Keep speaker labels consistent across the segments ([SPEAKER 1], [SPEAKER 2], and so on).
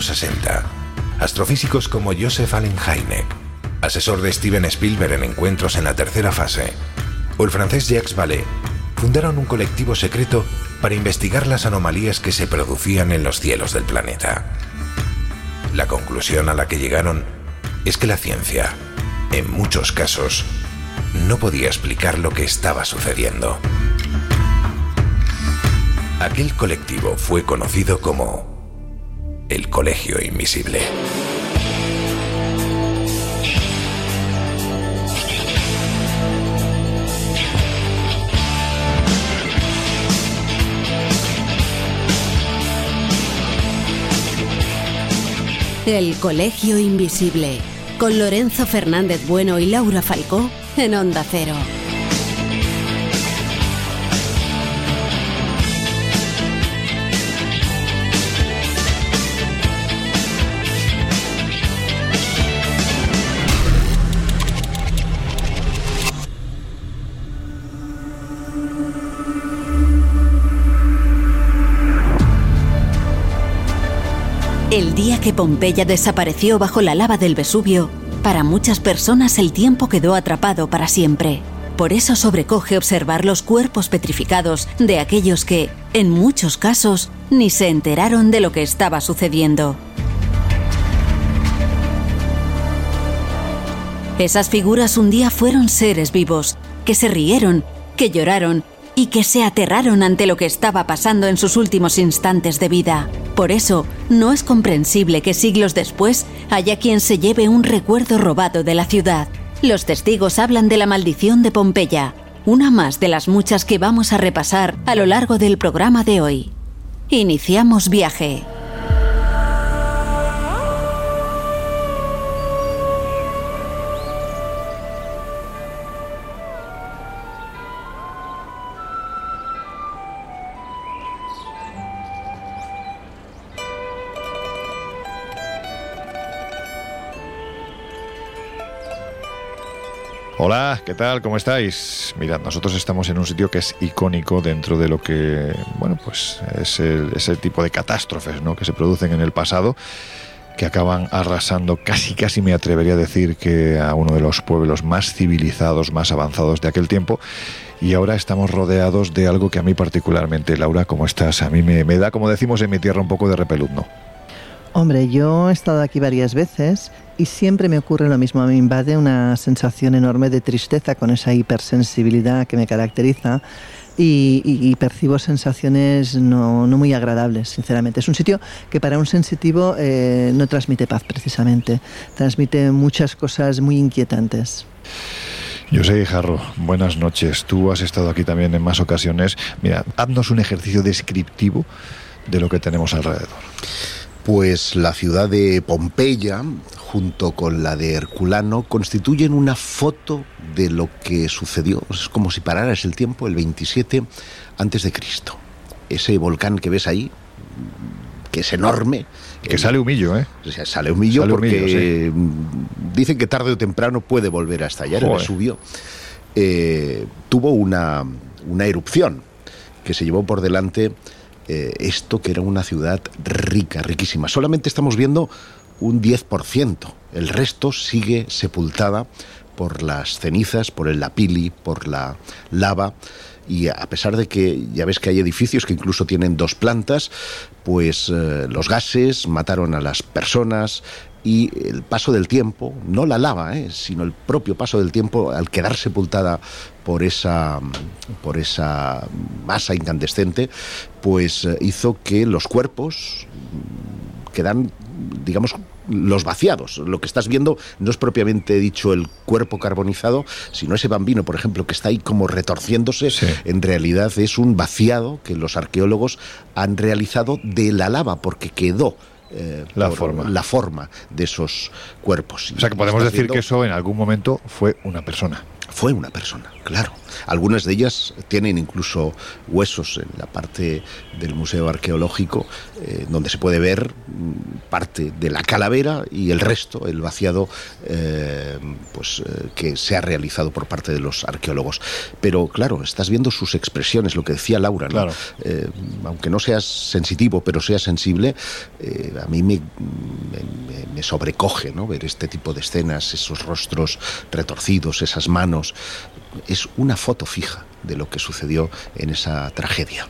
[SPEAKER 1] años 60, astrofísicos como Joseph Allen Hynek, asesor de Steven Spielberg en encuentros en la tercera fase, o el francés Jacques Vallée, fundaron un colectivo secreto para investigar las anomalías que se producían en los cielos del planeta. La conclusión a la que llegaron es que la ciencia, en muchos casos, no podía explicar lo que estaba sucediendo. Aquel colectivo fue conocido como el Colegio Invisible.
[SPEAKER 2] El Colegio Invisible, con Lorenzo Fernández Bueno y Laura Falcó en Onda Cero. Que Pompeya desapareció bajo la lava del Vesubio, para muchas personas el tiempo quedó atrapado para siempre. Por eso sobrecoge observar los cuerpos petrificados de aquellos que, en muchos casos, ni se enteraron de lo que estaba sucediendo. Esas figuras un día fueron seres vivos, que se rieron, que lloraron y que se aterraron ante lo que estaba pasando en sus últimos instantes de vida. Por eso, no es comprensible que siglos después haya quien se lleve un recuerdo robado de la ciudad. Los testigos hablan de la maldición de Pompeya, una más de las muchas que vamos a repasar a lo largo del programa de hoy. Iniciamos viaje.
[SPEAKER 3] ¿Qué tal? ¿Cómo estáis? Mirad, nosotros estamos en un sitio que es icónico dentro de lo que, bueno, pues es el, ese tipo de catástrofes ¿no? que se producen en el pasado que acaban arrasando casi casi me atrevería a decir que a uno de los pueblos más civilizados, más avanzados de aquel tiempo y ahora estamos rodeados de algo que a mí particularmente, Laura, ¿cómo estás? A mí me, me da, como decimos en mi tierra, un poco de repeluzno.
[SPEAKER 4] Hombre, yo he estado aquí varias veces y siempre me ocurre lo mismo. Me invade una sensación enorme de tristeza con esa hipersensibilidad que me caracteriza y, percibo sensaciones no, muy agradables, sinceramente. Es un sitio que para un sensitivo eh, no transmite paz, precisamente. Transmite muchas cosas muy inquietantes.
[SPEAKER 3] Yo soy Jarro, buenas noches. Tú has estado aquí también en más ocasiones. Mira, haznos un ejercicio descriptivo de lo que tenemos alrededor.
[SPEAKER 5] Pues la ciudad de Pompeya, junto con la de Herculano, constituyen una foto de lo que sucedió. Es como si pararas el tiempo, el 27 antes de Cristo. Ese volcán que ves ahí, que es enorme.
[SPEAKER 3] Que sale humillo, ¿eh?
[SPEAKER 5] O sea, sale humillo porque dicen que tarde o temprano puede volver a estallar. El subió. Eh, tuvo una, una erupción que se llevó por delante eh, esto que era una ciudad rica, riquísima. Solamente estamos viendo un 10%, el resto sigue sepultada por las cenizas, por el lapili, por la lava y a pesar de que ya ves que hay edificios que incluso tienen dos plantas, pues eh, los gases mataron a las personas, y el paso del tiempo, no la lava, ¿eh? sino el propio paso del tiempo, al quedar sepultada por esa, por esa masa incandescente, pues eh, hizo que los cuerpos quedan, digamos, los vaciados. Lo que estás viendo no es propiamente dicho el cuerpo carbonizado, sino ese bambino, por ejemplo, que está ahí como retorciéndose, en realidad es un vaciado que los arqueólogos han realizado de la lava, porque quedó eh,
[SPEAKER 3] la, forma.
[SPEAKER 5] la forma de esos cuerpos.
[SPEAKER 3] O sea que podemos decir que eso en algún momento fue una persona.
[SPEAKER 5] Fue una persona, claro. Algunas de ellas tienen incluso huesos en la parte del Museo Arqueológico, eh, donde se puede ver mm, parte de la calavera y el resto, el vaciado eh, pues, eh, que se ha realizado por parte de los arqueólogos. Pero claro, estás viendo sus expresiones, lo que decía Laura, aunque no seas sensitivo, pero seas sensible, a mí me, me, sobrecoge ¿no? ver este tipo de escenas, esos rostros retorcidos, esas manos. Es una foto fija de lo que sucedió en esa tragedia.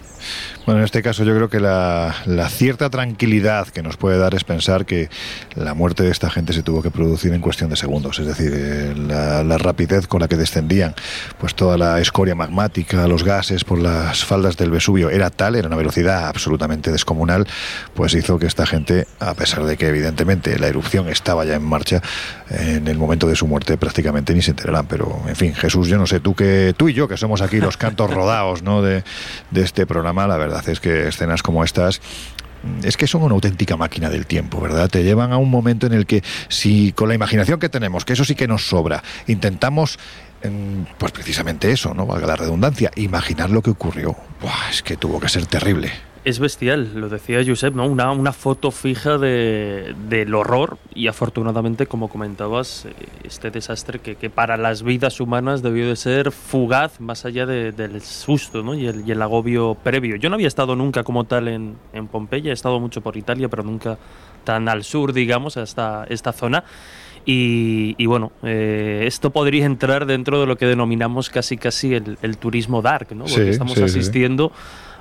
[SPEAKER 3] Bueno, en este caso yo creo que la, cierta tranquilidad que nos puede dar es pensar que la muerte de esta gente se tuvo que producir en cuestión de segundos, es decir, eh, la, rapidez con la que descendían, pues toda la escoria magmática, los gases por las faldas del Vesubio era tal, era una velocidad absolutamente descomunal, pues hizo que esta gente, a pesar de que evidentemente la erupción estaba ya en marcha, en el momento de su muerte prácticamente ni se enterarán, pero en fin, Jesús, yo no sé, tú que tú y yo que somos aquí los cantos rodados, ¿no? de, de este programa, la verdad es que escenas como estas es que son una auténtica máquina del tiempo, ¿verdad? Te llevan a un momento en el que si con la imaginación que tenemos, que eso sí que nos sobra, intentamos pues precisamente eso, ¿no? Valga la redundancia, imaginar lo que ocurrió. es que tuvo que ser terrible
[SPEAKER 6] es bestial, lo decía Josep, ¿no? Una, una foto fija de, del horror y afortunadamente, como comentabas, eh, este desastre que, que, para las vidas humanas debió de ser fugaz más allá del susto ¿no? y, el, y, el, agobio previo. Yo no había estado nunca como tal en, en Pompeya, he estado mucho por Italia, pero nunca tan al sur, digamos, hasta esta zona. Y, y, bueno, eh, esto podría entrar dentro de lo que denominamos casi casi el, el turismo dark, ¿no? Porque estamos asistiendo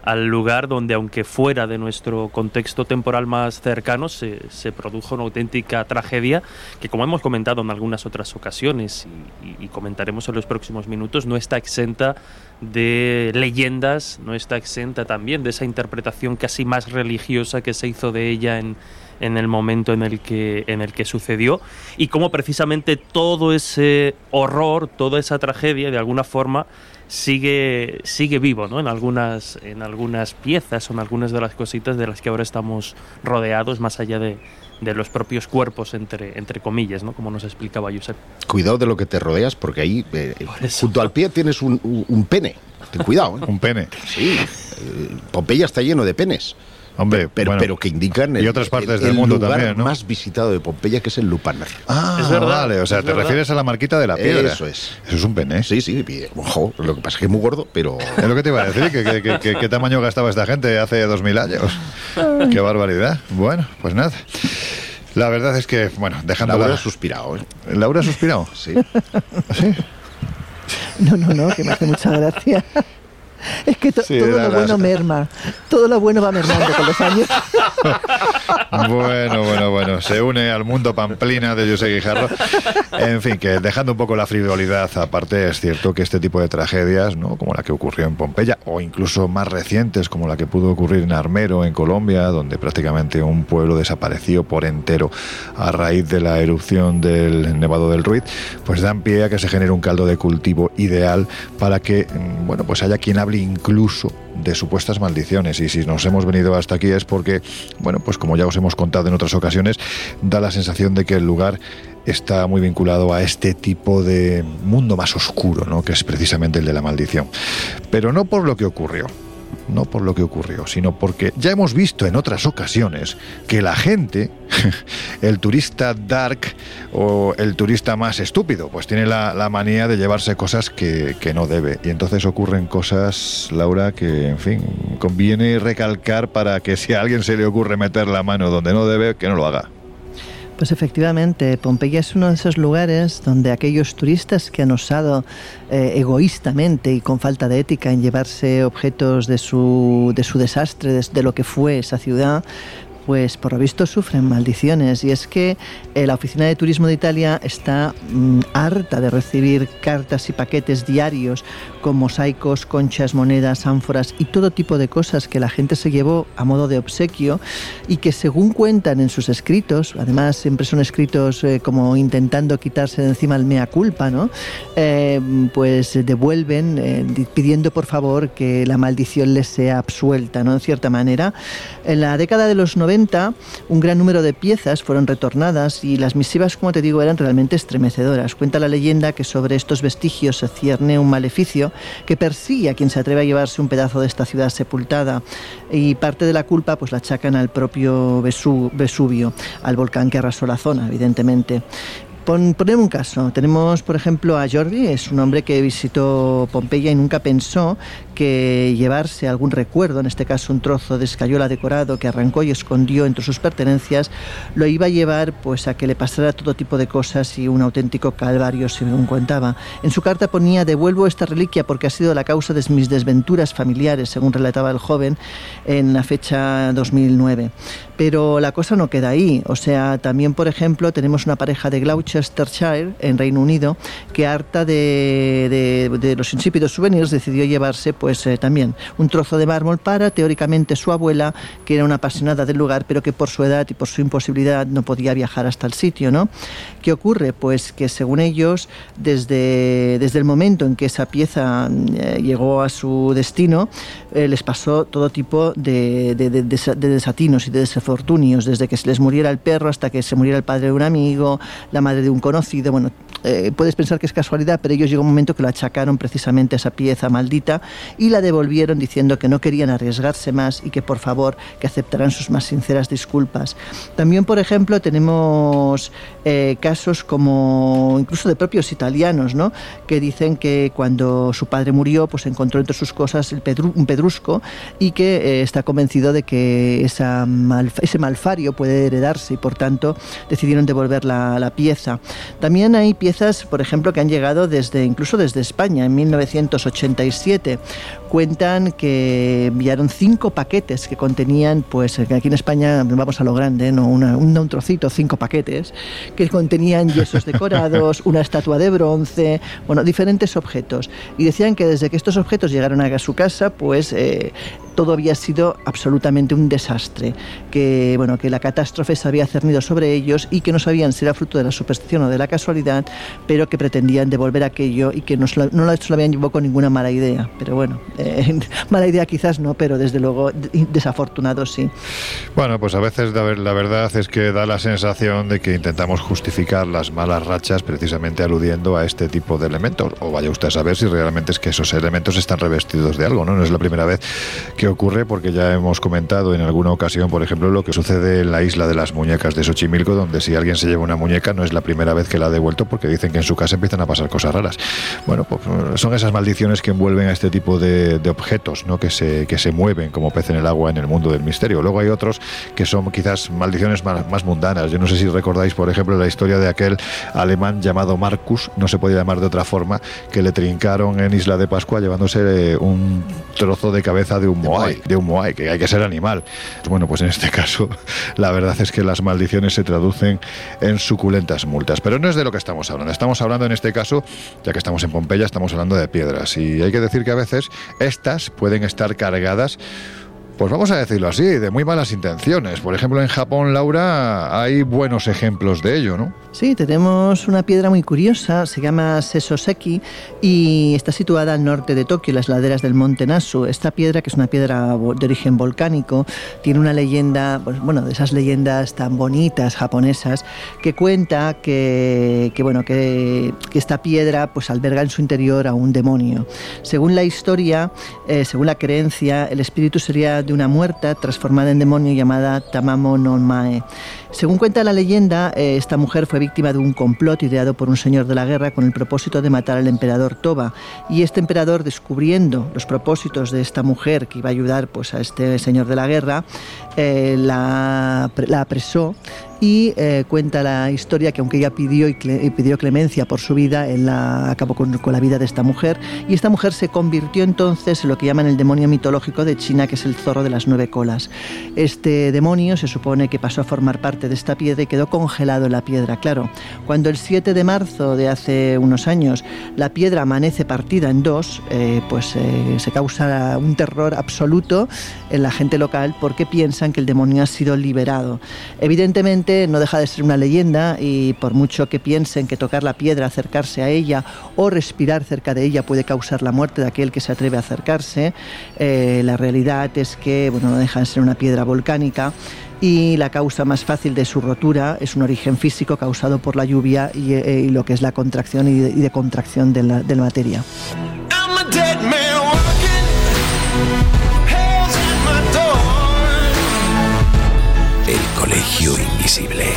[SPEAKER 6] al lugar donde, aunque fuera de nuestro contexto temporal más cercano, se, se produjo una auténtica tragedia que, como hemos comentado en algunas otras ocasiones y, comentaremos en los próximos minutos, no está exenta de leyendas, no está exenta también de esa interpretación casi más religiosa que se hizo de ella en, en el momento en el que en el que sucedió. Y cómo precisamente todo ese horror, toda esa tragedia de alguna forma sigue, sigue vivo ¿no? en, algunas, en algunas piezas o en algunas de las cositas de las que ahora estamos rodeados, más allá de, de los propios cuerpos, entre, entre comillas, ¿no? como nos explicaba Josep.
[SPEAKER 5] Cuidado de lo que te rodeas, porque ahí, eh, junto al pie, tienes un, un pene. Ten cuidado. ¿eh?
[SPEAKER 3] un pene.
[SPEAKER 5] Sí. Eh, Pompeya está lleno de penes.
[SPEAKER 3] Hombre,
[SPEAKER 5] pero, pero que indican
[SPEAKER 3] y otras partes del mundo también, ¿no?
[SPEAKER 5] más visitado de Pompeya, que es el Lupanar.
[SPEAKER 3] Ah, es verdad. Vale, o sea, te refieres a la marquita de la piedra.
[SPEAKER 5] Eso es.
[SPEAKER 3] Eso es un pene.
[SPEAKER 5] Sí, sí. Ojo, lo que pasa es que es muy gordo, pero.
[SPEAKER 3] Es lo que te iba a decir, que, qué tamaño gastaba esta gente hace dos mil años. qué barbaridad. Bueno, pues nada. La verdad es que, bueno, dejando.
[SPEAKER 5] Laura ha suspirado, ¿eh?
[SPEAKER 3] ¿Laura ha suspirado?
[SPEAKER 5] Sí.
[SPEAKER 3] ¿Sí?
[SPEAKER 4] No, no, no, que me hace mucha gracia. Es que todo lo bueno merma. Todo lo bueno va mermando con los años.
[SPEAKER 3] Bueno, bueno, bueno. Se une al mundo pamplina de José Guijarro. En fin, que dejando un poco la frivolidad aparte, es cierto que este tipo de tragedias, ¿no? como la que ocurrió en Pompeya, o incluso más recientes, como la que pudo ocurrir en Armero, en Colombia, donde prácticamente un pueblo desapareció por entero a raíz de la erupción del Nevado del Ruiz, pues dan pie a que se genere un caldo de cultivo ideal para que, mm, bueno, pues haya quien hable incluso de supuestas maldiciones. Y si nos hemos venido hasta aquí es porque, bueno, pues como ya os hemos contado en otras ocasiones, da la sensación de que el lugar está muy vinculado a este tipo de mundo más oscuro, ¿no? que es precisamente el de la maldición. Pero no por lo que ocurrió, no por lo que ocurrió, sino porque ya hemos visto en otras ocasiones que la gente, el turista dark o el turista más estúpido, pues tiene la, manía de llevarse cosas que, que, no debe. Y entonces ocurren cosas, Laura, que, en fin, conviene recalcar para que si a alguien se le ocurre meter la mano donde no debe, que no lo haga.
[SPEAKER 4] Pues efectivamente, Pompeya es uno de esos lugares donde aquellos turistas que han osado eh, egoístamente y con falta de ética en llevarse objetos de su, de su desastre, de lo que fue esa ciudad, pues por lo visto sufren maldiciones. Y es que eh, la Oficina de Turismo de Italia está mm, harta de recibir cartas y paquetes diarios con mosaicos, conchas, monedas, ánforas y todo tipo de cosas que la gente se llevó a modo de obsequio y que según cuentan en sus escritos, además siempre son escritos eh, como intentando quitarse de encima el mea culpa, ¿no? Eh, pues devuelven pidiendo por favor que la maldición les sea absuelta, ¿no? En cierta manera. En la década de los 90 80 un gran número de piezas fueron retornadas y las misivas, como te digo, eran realmente estremecedoras. Cuenta la leyenda que sobre estos vestigios se cierne un maleficio que persigue a quien se atreve a llevarse un pedazo de esta ciudad sepultada y parte de la culpa pues la achacan al propio Vesubio, al volcán que arrasó la zona, evidentemente. Pon, un caso. Tenemos, por ejemplo, a Jordi, es un hombre que visitó Pompeya y nunca pensó que llevarse algún recuerdo, en este caso un trozo de escayola decorado que arrancó y escondió entre sus pertenencias, lo iba a llevar pues a que le pasara todo tipo de cosas y un auténtico calvario, según contaba. En su carta ponía, devuelvo esta reliquia porque ha sido la causa de mis desventuras familiares, según relataba el joven en la fecha 2009. Pero la cosa no queda ahí. O sea, también, por ejemplo, tenemos una pareja de Gloucestershire, en Reino Unido, que harta de, los insípidos souvenirs decidió llevarse pues eh, también un trozo de mármol para, teóricamente, su abuela, que era una apasionada del lugar, pero que por su edad y por su imposibilidad no podía viajar hasta el sitio, ¿no? ¿Qué ocurre? Pues que según ellos, desde, desde el momento en que esa pieza eh, llegó a su destino, eh, les pasó todo tipo de desatinos y de desafortunados desde que se les muriera el perro hasta que se muriera el padre de un amigo, la madre de un conocido. Bueno, eh, puedes pensar que es casualidad, pero ellos llegó un momento que lo achacaron precisamente a esa pieza maldita y la devolvieron diciendo que no querían arriesgarse más y que por favor que aceptaran sus más sinceras disculpas. También, por ejemplo, tenemos eh, casos como incluso de propios italianos, ¿no? que dicen que cuando su padre murió, pues encontró entre sus cosas un pedrusco y que eh, está convencido de que esa ese malfario puede heredarse y por tanto decidieron devolver la, la pieza. También hay piezas, por ejemplo, que han llegado desde incluso desde España en 1987 cuentan que enviaron cinco paquetes que contenían, pues aquí en España vamos a lo grande, ¿no? un trocito, cinco paquetes, que contenían yesos decorados, una estatua de bronce, bueno, diferentes objetos. Y decían que desde que estos objetos llegaron a su casa, pues eh, todo había sido absolutamente un desastre, que, bueno, que la catástrofe se había cernido sobre ellos y que no sabían si era fruto de la superstición o de la casualidad, pero que pretendían devolver aquello y que no, no lo habían llevado con ninguna mala idea. Pero bueno, eh, mala idea quizás no, pero desde luego desafortunado sí.
[SPEAKER 3] Bueno, pues a veces la verdad es que da la sensación de que intentamos justificar las malas rachas precisamente aludiendo a este tipo de elementos. O vaya usted a saber si realmente es que esos elementos están revestidos de algo, ¿no? No es la primera vez que ocurre porque ya hemos comentado en alguna ocasión, por ejemplo, lo que sucede en la isla de las muñecas de Xochimilco, donde si alguien se lleva una muñeca no es la primera vez que la ha devuelto porque dicen que en su casa empiezan a pasar cosas raras. Bueno, pues son esas maldiciones que envuelven a este tipo de de, objetos ¿no? que, se, que se mueven como pez en el agua en el mundo del misterio. Luego hay otros que son quizás maldiciones más, mundanas. Yo no sé si recordáis, por ejemplo, la historia de aquel alemán llamado Marcus, no se podía llamar de otra forma, que le trincaron en Isla de Pascua llevándose eh, un trozo de cabeza de un moai, de un moai, que hay que ser animal. Bueno, pues en este caso la verdad es que las maldiciones se traducen en suculentas multas. Pero no es de lo que estamos hablando. Estamos hablando en este caso, ya que estamos en Pompeya, estamos hablando de piedras. Y hay que decir que a veces estas pueden estar cargadas pues vamos a decirlo así, de muy malas intenciones. Por ejemplo, en Japón, Laura, hay buenos ejemplos de ello, ¿no?
[SPEAKER 4] Sí, tenemos una piedra muy curiosa, se llama Sesoseki y está situada al norte de Tokio, en las laderas del monte Nasu. Esta piedra, que es una piedra de origen volcánico, tiene una leyenda, pues, bueno, de esas leyendas tan bonitas japonesas, que cuenta que, bueno, que, esta piedra pues alberga en su interior a un demonio. Según la historia, eh, según la creencia, el espíritu sería de una muerta transformada en demonio llamada Tamamo no Mae. Según cuenta la leyenda, eh, esta mujer fue víctima de un complot ideado por un señor de la guerra con el propósito de matar al emperador Toba. Y este emperador, descubriendo los propósitos de esta mujer que iba a ayudar pues, a este señor de la guerra, eh, la, la apresó y eh, cuenta la historia que aunque ella pidió, y pidió clemencia por su vida, él la acabó con, la vida de esta mujer y esta mujer se convirtió entonces en lo que llaman el demonio mitológico de China, que es el zorro de las nueve colas. Este demonio se supone que pasó a formar parte de esta piedra y quedó congelado en la piedra. Claro, cuando el 7 de marzo de hace unos años la piedra amanece partida en dos, eh, pues eh, se causa un terror absoluto en la gente local porque piensan que el demonio ha sido liberado. Evidentemente, no deja de ser una leyenda y por mucho que piensen que tocar la piedra, acercarse a ella o respirar cerca de ella puede causar la muerte de aquel que se atreve a acercarse, eh, la realidad es que bueno, no deja de ser una piedra volcánica y la causa más fácil de su rotura es un origen físico causado por la lluvia y, eh, lo que es la contracción y de, contracción de la, de la materia.
[SPEAKER 1] Colegio invisible.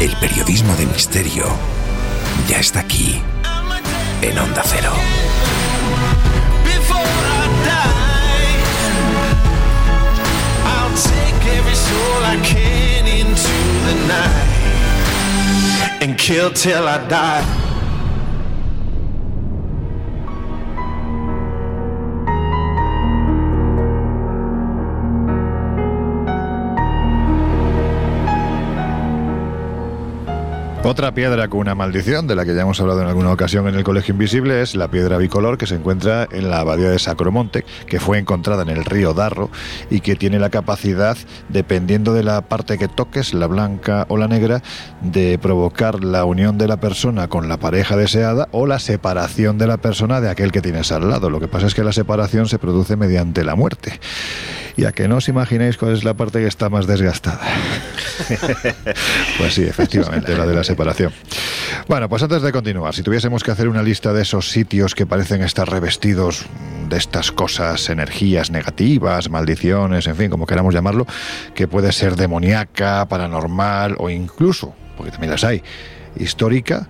[SPEAKER 1] El periodismo de misterio ya está aquí en Onda Cero. And kill till I die.
[SPEAKER 3] Otra piedra con una maldición, de la que ya hemos hablado en alguna ocasión en el Colegio Invisible, es la piedra bicolor que se encuentra en la abadía de Sacromonte, que fue encontrada en el río Darro y que tiene la capacidad, dependiendo de la parte que toques, la blanca o la negra, de provocar la unión de la persona con la pareja deseada o la separación de la persona de aquel que tienes al lado. Lo que pasa es que la separación se produce mediante la muerte. Y a que no os imagináis cuál es la parte que está más desgastada. pues sí, efectivamente, la de la separación. Bueno, pues antes de continuar, si tuviésemos que hacer una lista de esos sitios que parecen estar revestidos de estas cosas, energías negativas, maldiciones, en fin, como queramos llamarlo, que puede ser demoníaca, paranormal o incluso, porque también las hay, histórica,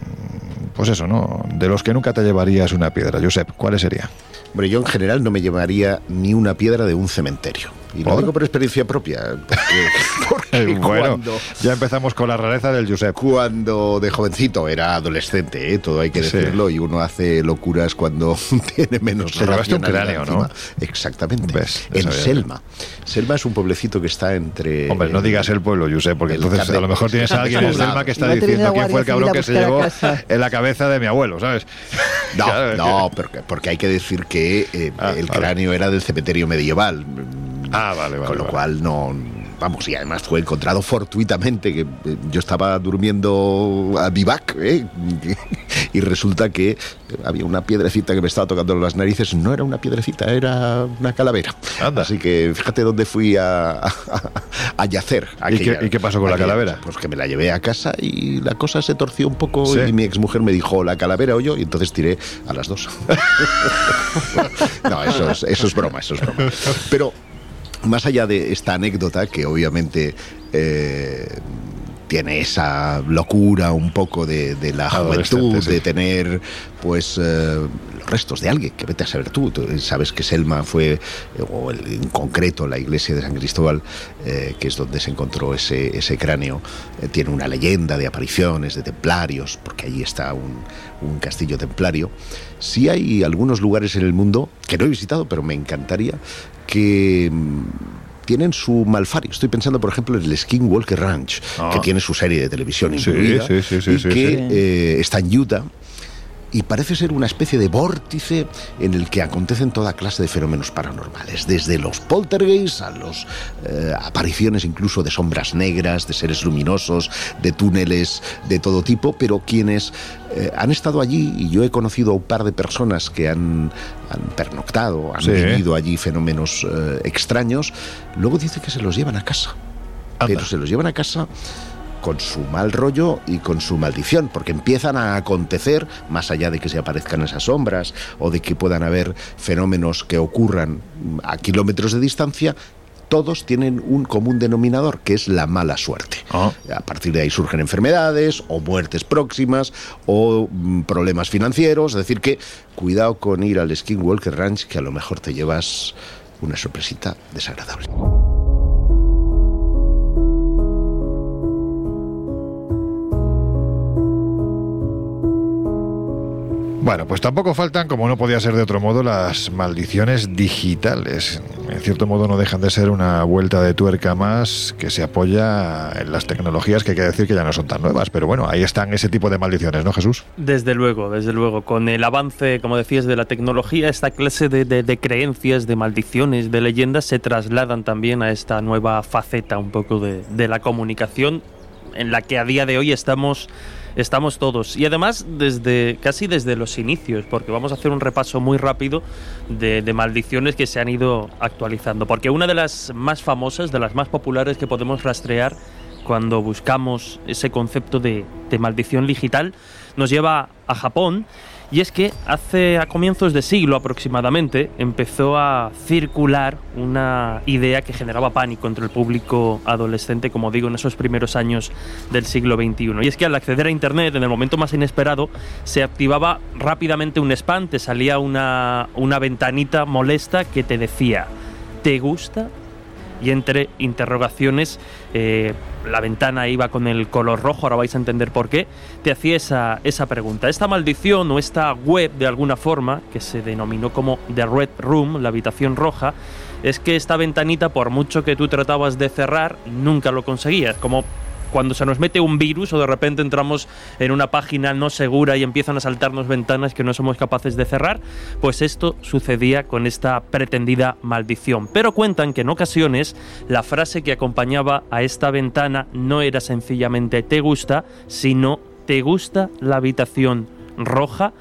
[SPEAKER 3] mm, pues eso, ¿no? De los que nunca te llevarías una piedra. Josep, ¿cuáles serían?
[SPEAKER 5] Hombre, yo en general no me llevaría ni una piedra de un cementerio. Y lo digo por experiencia propia.
[SPEAKER 3] Porque, bueno, ya empezamos con la rareza del Josep.
[SPEAKER 5] Cuando de jovencito era adolescente, ¿eh? todo hay que decirlo, y uno hace locuras cuando tiene menos
[SPEAKER 3] Se llevaste un cráneo, ¿no?
[SPEAKER 5] Exactamente. En Selma. Selma es un pueblecito que está entre...
[SPEAKER 3] Hombre, no digas el pueblo, Josep, porque entonces a lo mejor tienes a alguien en Selma que está diciendo quién fue el cabrón que se llevó en la cabeza de mi abuelo, ¿sabes?
[SPEAKER 5] No, no, porque, porque hay que decir que eh, ah, el cráneo era del cementerio medieval
[SPEAKER 3] Ah, vale, vale.
[SPEAKER 5] Con lo cual no. Vamos, y además fue encontrado fortuitamente, que eh, yo estaba durmiendo a vivac, ¿eh? y resulta que había una piedrecita que me estaba tocando las narices. No era una piedrecita, era una calavera. Así que fíjate dónde fui a, a, yacer.
[SPEAKER 3] ¿Y qué, pasó con la calavera?
[SPEAKER 5] Pues que me la llevé a casa y la cosa se torció un poco y mi exmujer me dijo la calavera o yo y entonces tiré a las dos. no, eso es, eso es broma, eso es broma. Pero más allá de esta anécdota, que obviamente eh, tiene esa locura un poco de, la juventud, de tener pues eh, los restos de alguien, que vete a saber tú. sabes que Selma fue, o en concreto la iglesia de San Cristóbal, eh, que es donde se encontró ese, ese cráneo, tiene una leyenda de apariciones, de templarios, porque allí está un, un castillo templario. Sí hay algunos lugares en el mundo que no he visitado, pero me encantaría, que mm, tienen su malfario. Estoy pensando, por ejemplo, en el Skinwalker Ranch, que ah. tiene su serie de televisión incluida, y que eh, está en Utah y parece ser una especie de vórtice en el que acontecen toda clase de fenómenos paranormales, desde los poltergeists a las eh, apariciones incluso de sombras negras, de seres luminosos, de túneles de todo tipo, pero quienes eh, han estado allí, y yo he conocido a un par de personas que han, pernoctado, han vivido allí fenómenos eh, extraños, luego dice que se los llevan a casa. Pero se los llevan a casa con su mal rollo y con su maldición, porque empiezan a acontecer, más allá de que se aparezcan esas sombras o de que puedan haber fenómenos que ocurran a kilómetros de distancia, todos tienen un común denominador, que es la mala suerte. Ah. A partir de ahí surgen enfermedades o muertes próximas o mm, problemas financieros. Es decir, que cuidado con ir al Skinwalker Ranch, que a lo mejor te llevas una sorpresita desagradable.
[SPEAKER 3] Bueno, pues tampoco faltan, como no podía ser de otro modo, las maldiciones digitales. En cierto modo no dejan de ser una vuelta de tuerca más que se apoya en las tecnologías que hay que decir que ya no son tan nuevas. Pero bueno, ahí están ese tipo de maldiciones, ¿no, Jesús?
[SPEAKER 6] Desde luego, desde luego. Con el avance, como decías, de la tecnología, esta clase de, creencias, de maldiciones, de leyendas se trasladan también a esta nueva faceta un poco de, la comunicación en la que a día de hoy estamos estamos todos. Y además desde casi desde los inicios, porque vamos a hacer un repaso muy rápido de, maldiciones que se han ido actualizando. Porque una de las más famosas, de las más populares que podemos rastrear cuando buscamos ese concepto de, de maldición digital, nos lleva a Japón y es que hace a comienzos de siglo aproximadamente empezó a circular una idea que generaba pánico entre el público adolescente, como digo, en esos primeros años del siglo XXI. Y es que al acceder a Internet, en el momento más inesperado, se activaba rápidamente un spam, te salía una, una ventanita molesta que te decía, ¿te gusta? Y entre interrogaciones eh, la ventana iba con el color rojo, ahora vais a entender por qué, te hacía esa, esa pregunta. Esta maldición o esta web de alguna forma, que se denominó como The Red Room, la habitación roja, es que esta ventanita, por mucho que tú tratabas de cerrar, nunca lo conseguías, como cuando se nos mete un virus o de repente entramos en una página no segura y empiezan a saltarnos ventanas que no somos capaces de cerrar, pues esto sucedía con esta pretendida maldición. Pero cuentan que en ocasiones la frase que acompañaba a esta ventana no era sencillamente te gusta, sino te gusta la habitación roja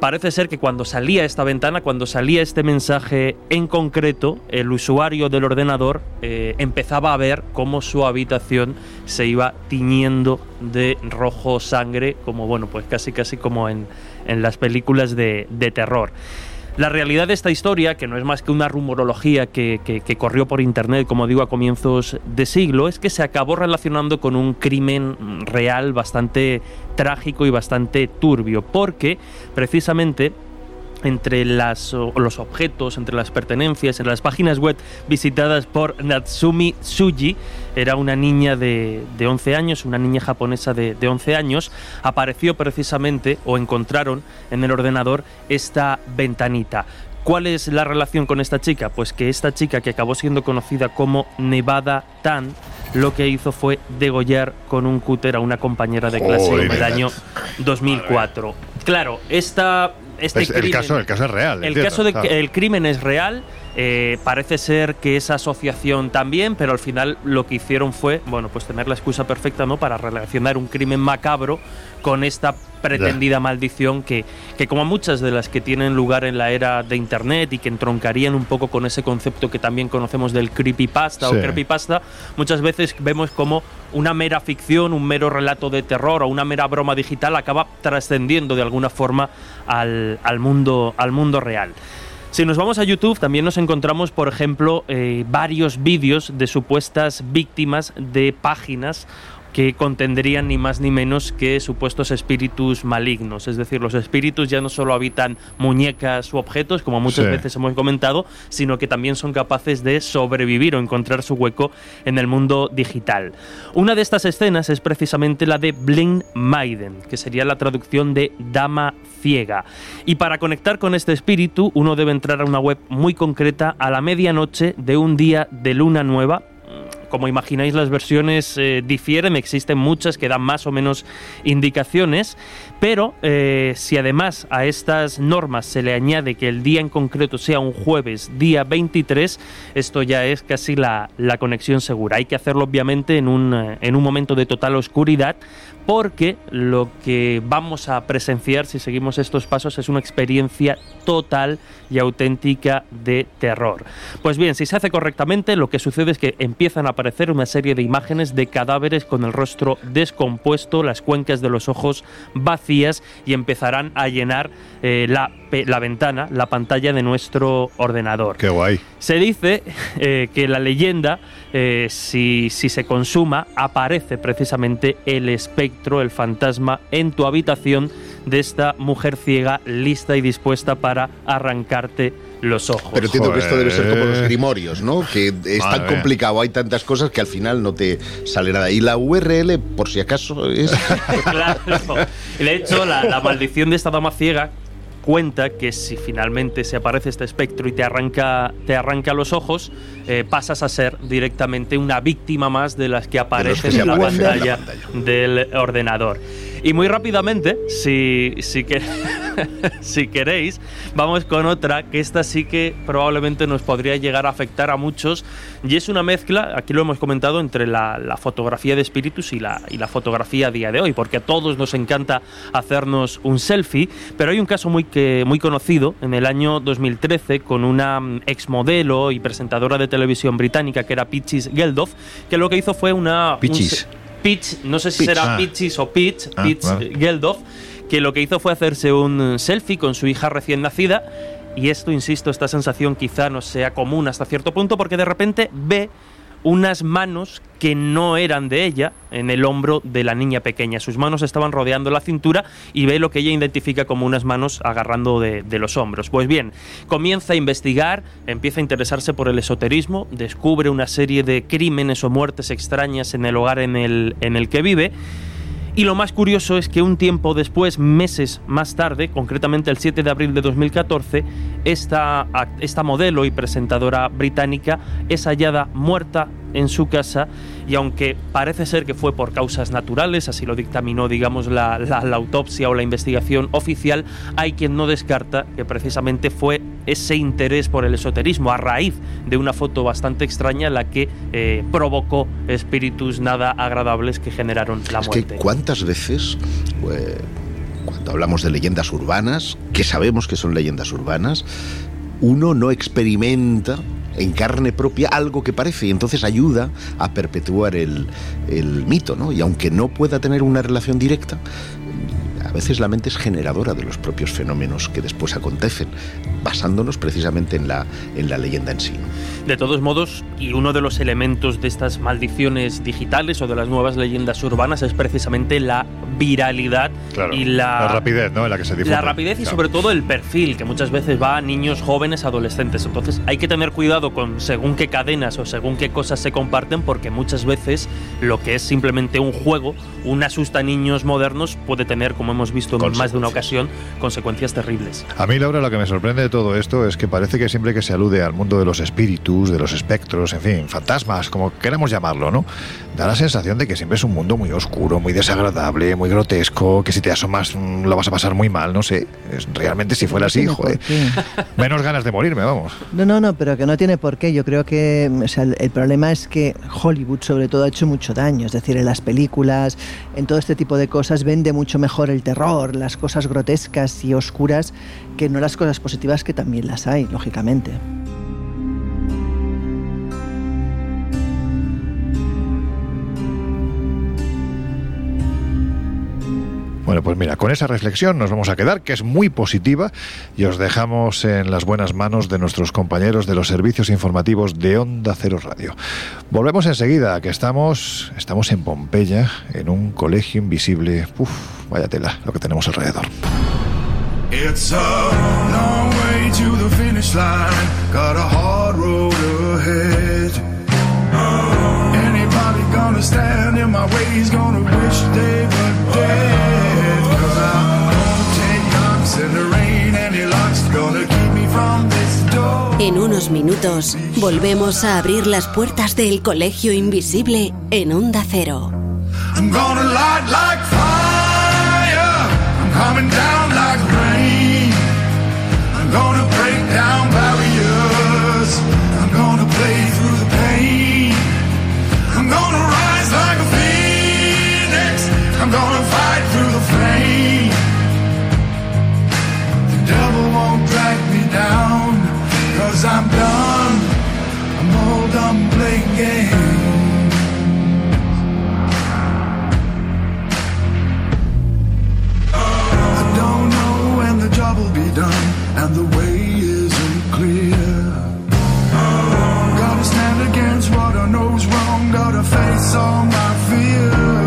[SPEAKER 6] parece ser que cuando salía esta ventana, cuando salía este mensaje en concreto, el usuario del ordenador eh, empezaba a ver cómo su habitación se iba tiñendo de rojo sangre, como bueno, pues casi casi como en, las películas de, de terror. La realidad de esta historia, que no es más que una rumorología que, corrió por internet, como digo, a comienzos de siglo, es que se acabó relacionando con un crimen real bastante trágico y bastante turbio, porque precisamente entre las, los objetos, entre las pertenencias, en las páginas web visitadas por Natsumi Tsuji, era una niña de, de 11 años, una niña japonesa de, de, 11 años, apareció precisamente o encontraron en el ordenador esta ventanita. ¿Cuál es la relación con esta chica? Pues que esta chica que acabó siendo conocida como Nevada Tan, lo que hizo fue degollar con un cúter a una compañera de clase en el año 2004. Claro, esta este
[SPEAKER 3] el, caso, el caso es real.
[SPEAKER 6] El caso de que el crimen es real. Eh, parece ser que esa asociación también, pero al final lo que hicieron fue, bueno, pues tener la excusa perfecta, ¿no? Para relacionar un crimen macabro con esta pretendida maldición que, que, como muchas de las que tienen lugar en la era de Internet y que entroncarían un poco con ese concepto que también conocemos del creepypasta o creepypasta, muchas veces vemos como una mera ficción, un mero relato de terror o una mera broma digital acaba trascendiendo de alguna forma al, al, mundo, al mundo real. Si nos vamos a YouTube, también nos encontramos, por ejemplo, eh, varios vídeos de supuestas víctimas de páginas que contendrían ni más ni menos que supuestos espíritus malignos. Es decir, los espíritus ya no solo habitan muñecas u objetos, como muchas veces hemos comentado, sino que también son capaces de sobrevivir o encontrar su hueco en el mundo digital. Una de estas escenas es precisamente la de Blind Maiden, que sería la traducción de Dama ciega. Y para conectar con este espíritu, uno debe entrar a una web muy concreta a la medianoche de un día de luna nueva, como imagináis, las versiones eh, difieren, existen muchas que dan más o menos indicaciones, pero eh, si además a estas normas se le añade que el día en concreto sea un jueves, día 23, esto ya es casi la, la conexión segura. Hay que hacerlo obviamente en un, eh, en un momento de total oscuridad, porque lo que vamos a presenciar si seguimos estos pasos es una experiencia total y auténtica de terror. Pues bien, si se hace correctamente, lo que sucede es que empiezan a aparecer una serie de imágenes de cadáveres con el rostro descompuesto, las cuencas de los ojos vacías y empezarán a llenar eh, la, ventana, la pantalla de nuestro ordenador.
[SPEAKER 3] Qué guay.
[SPEAKER 6] Se dice eh, que la leyenda, eh, si, si se consuma, aparece precisamente el espectro, el fantasma, en tu habitación de esta mujer ciega lista y dispuesta para arrancarte los ojos.
[SPEAKER 5] Pero entiendo que esto debe ser como los grimorios, ¿no? Que es tan complicado, hay tantas cosas que al final no te sale nada. Y la URL, por si acaso, es...
[SPEAKER 6] claro. De hecho, la, maldición de esta dama ciega cuenta que si finalmente se aparece este espectro y te arranca, te arranca los ojos, eh, pasas a ser directamente una víctima más de las que aparecen en la pantalla del ordenador. Y muy rápidamente, si, si, que, si queréis, vamos con otra, que esta sí que probablemente nos podría llegar a afectar a muchos, y es una mezcla, aquí lo hemos comentado, entre la, fotografía de espíritus y la, y la fotografía a día de hoy, porque a todos nos encanta hacernos un selfie, pero hay un caso muy, que, muy conocido en el año 2013 con una mm, exmodelo y presentadora de televisión británica que era Peaches Geldof, que lo que hizo fue una...
[SPEAKER 3] Peaches.
[SPEAKER 6] Pitch, no sé si será ah. Pitches o Pitch, ah, Pitch Geldof, que lo que hizo fue hacerse un selfie con su hija recién nacida. Y esto, insisto, esta sensación quizá no sea común hasta cierto punto, porque de repente ve unas manos que no eran de ella en el hombro de la niña pequeña. Sus manos estaban rodeando la cintura y ve lo que ella identifica como unas manos agarrando de, los hombros. Pues bien, comienza a investigar, empieza a interesarse por el esoterismo, descubre una serie de crímenes o muertes extrañas en el hogar en el, en el que vive y lo más curioso es que un tiempo después, meses más tarde, concretamente el 7 de abril de 2014, esta, esta modelo y presentadora británica es hallada muerta en su casa y aunque parece ser que fue por causas naturales, así lo dictaminó digamos la, autopsia o la investigación oficial, hay quien no descarta que precisamente fue ese interés por el esoterismo a raíz de una foto bastante extraña la que eh, provocó espíritus nada agradables que generaron la muerte.
[SPEAKER 5] ¿Cuántas veces... Eh, cuando hablamos de leyendas urbanas, que sabemos que son leyendas urbanas, uno no experimenta en carne propia algo que parece y entonces ayuda a perpetuar el, el mito, ¿no? Y aunque no pueda tener una relación directa, a veces la mente es generadora de los propios fenómenos que después acontecen, basándonos precisamente en la, en la leyenda en sí.
[SPEAKER 6] De todos modos, y uno de los elementos de estas maldiciones digitales o de las nuevas leyendas urbanas es precisamente la viralidad y la,
[SPEAKER 3] rapidez ¿no? en la que se difunde.
[SPEAKER 6] La rapidez y sobre todo el perfil, que muchas veces va a niños jóvenes, adolescentes. Entonces hay que tener cuidado con según qué cadenas o según qué cosas se comparten, porque muchas veces lo que es simplemente un juego, un asusta a niños modernos, puede tener, como hemos visto en más de una ocasión consecuencias terribles.
[SPEAKER 3] A mí, Laura, lo que me sorprende de todo esto es que parece que siempre que se alude al mundo de los espíritus, de los espectros, en fin, fantasmas, como queramos llamarlo, ¿no? Da la sensación de que siempre es un mundo muy oscuro, muy desagradable, muy grotesco, que si te asomas mm, lo vas a pasar muy mal, no sé. realmente si fuera así, joder. Menos ganas de morirme, vamos.
[SPEAKER 4] No, no, no, pero que no tiene por qué. Yo creo que el problema es que Hollywood sobre todo ha hecho mucho daño. Es decir, en las películas, en todo este tipo de cosas vende mucho mejor el terror, las cosas grotescas y oscuras, que no las cosas positivas que también las hay, lógicamente.
[SPEAKER 3] Bueno, pues mira, con esa reflexión nos vamos a quedar, que es muy positiva, y os dejamos en las buenas manos de nuestros compañeros de los servicios informativos de Onda Cero Radio. Volvemos enseguida, que estamos, estamos en Pompeya, en un colegio invisible. Uf, vaya tela, lo que tenemos alrededor. It's a long way to the finish line, got a hard road ahead. Anybody gonna stand in my way is gonna wish they were dead.
[SPEAKER 2] En unos minutos volvemos a abrir las puertas del colegio invisible en Onda Cero. I'm gonna light like fire. I'm coming down like rain. I'm gonna break down barriers. I'm gonna play through the pain. I'm gonna rise like a phoenix. I'm gonna fight through the flame. The devil won't drag me down. Cause I'm done, I'm all done playing games. I don't
[SPEAKER 1] know when the job will be done, and the way isn't clear. Gotta
[SPEAKER 3] stand against what I know's wrong, gotta face all my fears.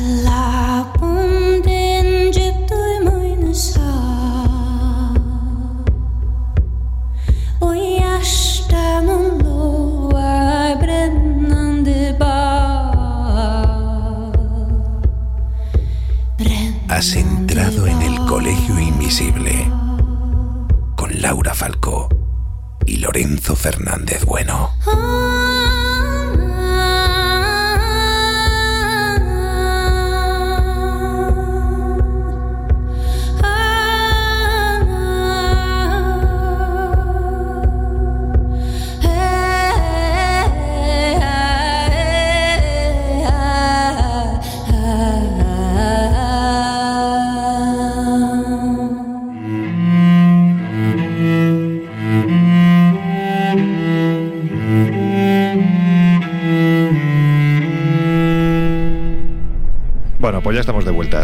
[SPEAKER 3] Has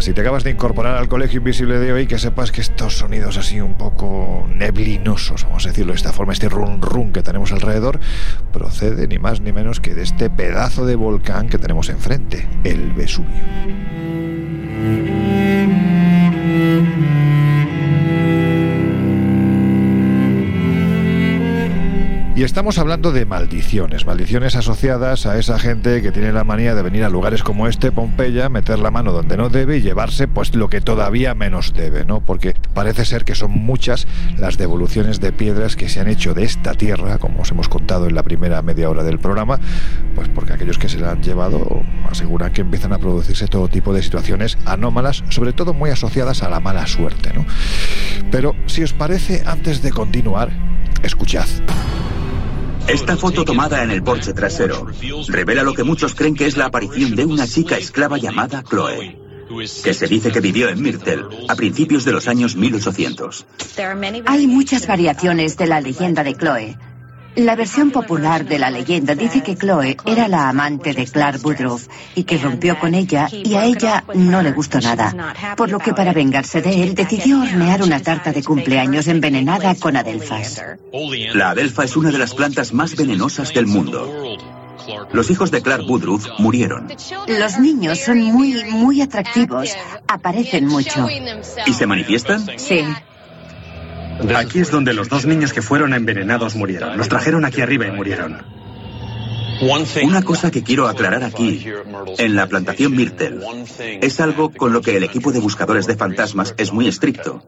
[SPEAKER 3] Si te acabas de incorporar al Colegio Invisible de hoy, que sepas que estos sonidos así un poco neblinosos, vamos a decirlo de esta forma, este run run que tenemos alrededor, procede ni más ni menos que de este pedazo de volcán que tenemos enfrente, el Vesubio. Estamos hablando de maldiciones, maldiciones asociadas a esa gente que tiene la manía de venir a lugares como este, Pompeya, meter la mano donde no debe y llevarse pues lo que todavía menos debe, ¿no? Porque parece ser que son muchas las devoluciones de piedras que se han hecho de esta tierra, como os hemos contado en la primera media hora del programa, pues porque aquellos que se la han llevado aseguran que empiezan a producirse todo tipo de situaciones anómalas, sobre todo muy asociadas a la mala suerte, ¿no? Pero si os parece, antes de continuar, escuchad.
[SPEAKER 7] Esta foto tomada en el porche trasero revela lo que muchos creen que es la aparición de una chica esclava llamada Chloe, que se dice que vivió en Myrtle a principios de los años 1800.
[SPEAKER 8] Hay muchas variaciones de la leyenda de Chloe. La versión popular de la leyenda dice que Chloe era la amante de Clark Woodruff y que rompió con ella y a ella no le gustó nada, por lo que para vengarse de él decidió hornear una tarta de cumpleaños envenenada con adelfas.
[SPEAKER 7] La adelfa es una de las plantas más venenosas del mundo. Los hijos de Clark Woodruff murieron.
[SPEAKER 8] Los niños son muy, muy atractivos. Aparecen mucho.
[SPEAKER 7] ¿Y se manifiestan?
[SPEAKER 8] Sí.
[SPEAKER 9] Aquí es donde los dos niños que fueron envenenados murieron. Los trajeron aquí arriba y murieron.
[SPEAKER 7] Una cosa que quiero aclarar aquí, en la plantación Myrtle, es algo con lo que el equipo de buscadores de fantasmas es muy estricto,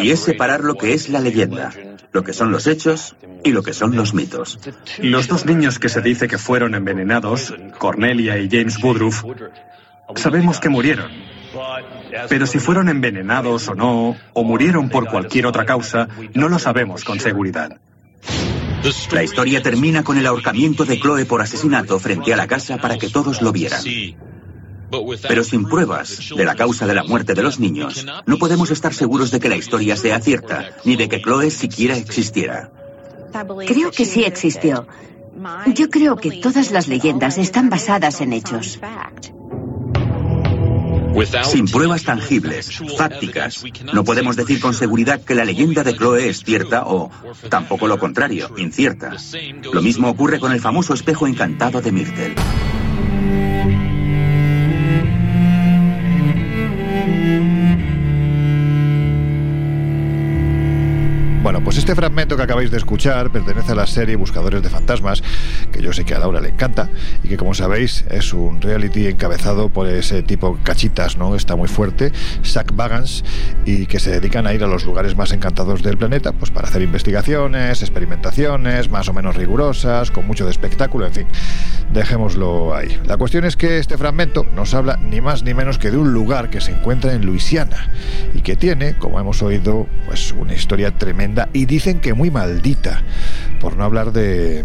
[SPEAKER 7] y es separar lo que es la leyenda, lo que son los hechos y lo que son los mitos.
[SPEAKER 9] Los dos niños que se dice que fueron envenenados, Cornelia y James Woodruff, sabemos que murieron. Pero si fueron envenenados o no, o murieron por cualquier otra causa, no lo sabemos con seguridad.
[SPEAKER 7] La historia termina con el ahorcamiento de Chloe por asesinato frente a la casa para que todos lo vieran. Pero sin pruebas de la causa de la muerte de los niños, no podemos estar seguros de que la historia sea cierta, ni de que Chloe siquiera existiera.
[SPEAKER 8] Creo que sí existió. Yo creo que todas las leyendas están basadas en hechos.
[SPEAKER 7] Sin pruebas tangibles, fácticas, no podemos decir con seguridad que la leyenda de Chloe es cierta o, tampoco lo contrario, incierta. Lo mismo ocurre con el famoso espejo encantado de Myrtle.
[SPEAKER 3] Bueno, pues este fragmento que acabáis de escuchar pertenece a la serie Buscadores de Fantasmas, que yo sé que a Laura le encanta y que como sabéis es un reality encabezado por ese tipo cachitas, ¿no? Está muy fuerte, Zach Bagans, y que se dedican a ir a los lugares más encantados del planeta, pues para hacer investigaciones, experimentaciones más o menos rigurosas, con mucho de espectáculo, en fin, dejémoslo ahí. La cuestión es que este fragmento nos habla ni más ni menos que de un lugar que se encuentra en Luisiana y que tiene, como hemos oído, pues una historia tremenda y dicen que muy maldita, por no hablar de,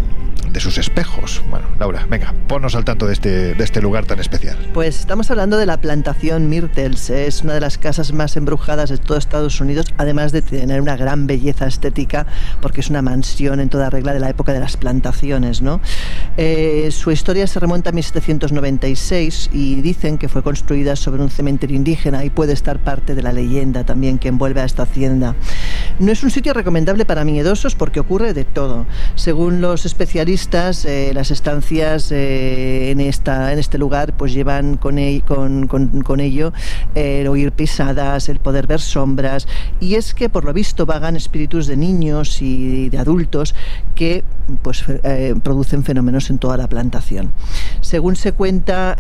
[SPEAKER 3] de sus espejos. Bueno, Laura, venga, ponnos al tanto de este, de este lugar tan especial.
[SPEAKER 4] Pues estamos hablando de la plantación Myrtles. Es una de las casas más embrujadas de todo Estados Unidos, además de tener una gran belleza estética, porque es una mansión en toda regla de la época de las plantaciones. ¿no? Eh, su historia se remonta a 1796 y dicen que fue construida sobre un cementerio indígena y puede estar parte de la leyenda también que envuelve a esta hacienda. No es un sitio recomendable para miedosos porque ocurre de todo. Según los especialistas, eh, las estancias eh, en, esta, en este lugar pues llevan con, con, con, ello el oír pisadas, el poder ver sombras y es que por lo visto vagan espíritus de niños y de adultos que pues eh, producen fenómenos en toda la plantación. Según se cuenta,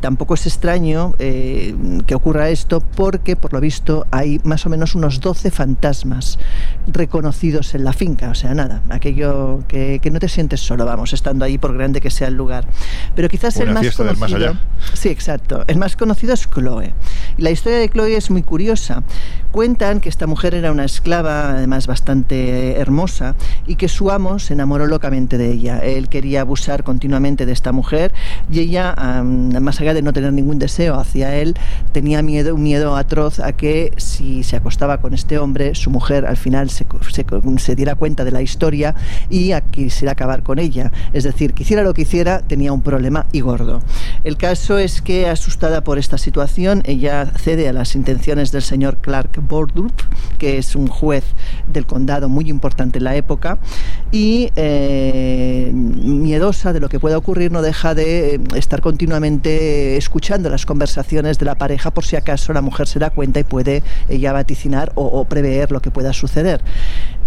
[SPEAKER 4] tampoco es extraño que ocurra esto porque por lo visto hay más o menos unos 12 fantasmas reconocidos en la finca, o sea, nada, aquello que, no te sientes solo, vamos, estando ahí por grande que sea el lugar. Pero quizás el más conocido... Sí, exacto. El más conocido es Chloe. Y la historia de Chloe es muy curiosa. Cuentan que esta mujer era una esclava, además bastante hermosa, y que su amo se enamoró locamente de ella. Él quería abusar continuamente de esta mujer y ella, más allá de no tener ningún deseo hacia él, tenía miedo, un miedo atroz a que si se acostaba con este hombre, su mujer al final se, diera cuenta de la historia y quisiera acabar con ella. Es decir, quisiera lo que hiciera, tenía un problema y gordo. El caso es que, asustada por esta situación, ella cede a las intenciones del señor Clark Bordurp, que es un juez del condado muy importante en la época, y eh, miedosa de lo que pueda ocurrir, no deja de eh, estar continuamente escuchando las conversaciones de la pareja por si acaso la mujer se da cuenta y puede ella vaticinar o, prever lo que pueda suceder.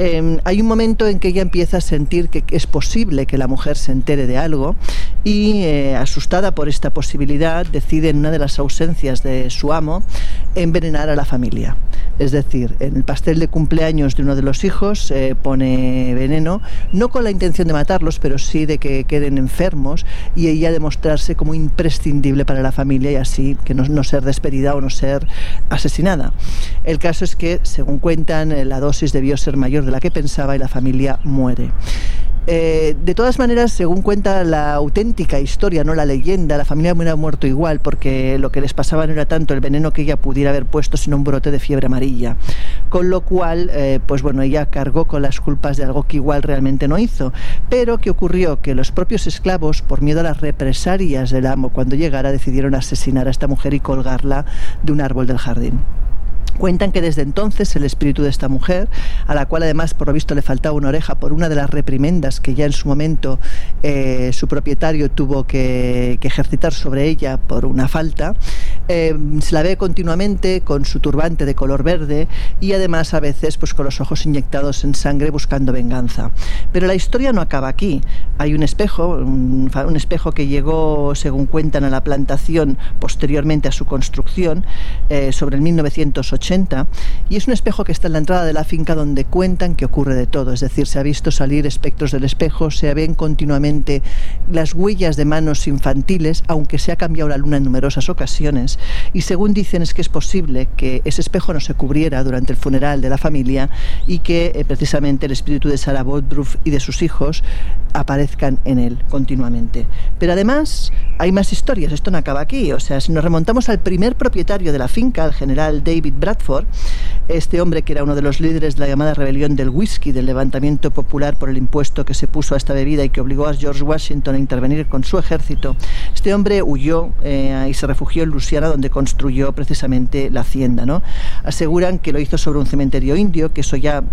[SPEAKER 4] Em, hay un momento en que ella empieza a sentir que es posible que la mujer se entere de algo y eh, asustada por esta posibilidad decide en una de las ausencias de su amo envenenar a la familia. Es decir, en el pastel de cumpleaños de uno de los hijos eh, pone veneno, no con la intención de matarlos, pero sí de que queden enfermos y ella demostrarse como imprescindible para la familia y así que no, no ser despedida o no ser asesinada. El caso es que, según cuentan, eh, la dosis debió ser mayor de la que pensaba y la familia muere. Eh, de todas maneras, según cuenta la auténtica historia, no la leyenda, la familia hubiera muerto igual porque lo que les pasaba no era tanto el veneno que ella pudiera haber puesto, sino un brote de fiebre amarilla. Con lo cual, eh, pues bueno, ella cargó con las culpas de algo que igual realmente no hizo. Pero ¿qué ocurrió? Que los propios esclavos, por miedo a las represalias del amo cuando llegara, decidieron asesinar a esta mujer y colgarla de un árbol del jardín. Cuentan que desde entonces el espíritu de esta mujer, a la cual además por lo visto le faltaba una oreja por una de las reprimendas que ya en su momento eh, su propietario tuvo que, ejercitar sobre ella por una falta, eh, se la ve continuamente con su turbante de color verde y además a veces pues con los ojos inyectados en sangre buscando venganza. Pero la historia no acaba aquí. Hay un espejo, un, un espejo que llegó, según cuentan, a la plantación posteriormente a su construcción, eh, sobre el 1980 y es un espejo que está en la entrada de la finca donde cuentan que ocurre de todo, es decir, se ha visto salir espectros del espejo, se ven continuamente las huellas de manos infantiles, aunque se ha cambiado la luna en numerosas ocasiones, y según dicen es que es posible que ese espejo no se cubriera durante el funeral de la familia y que eh, precisamente el espíritu de Sarah Bodbruf y de sus hijos aparezcan en él continuamente. Pero además hay más historias, esto no acaba aquí, o sea, si nos remontamos al primer propietario de la finca, el general David Bradford, este hombre que era uno de los líderes de la llamada rebelión del whisky, del levantamiento popular por el impuesto que se puso a esta bebida y que obligó a George Washington a intervenir con su ejército, este hombre huyó eh, y se refugió en Luisiana donde construyó precisamente la hacienda. ¿no? Aseguran que lo hizo sobre un cementerio indio, que eso ya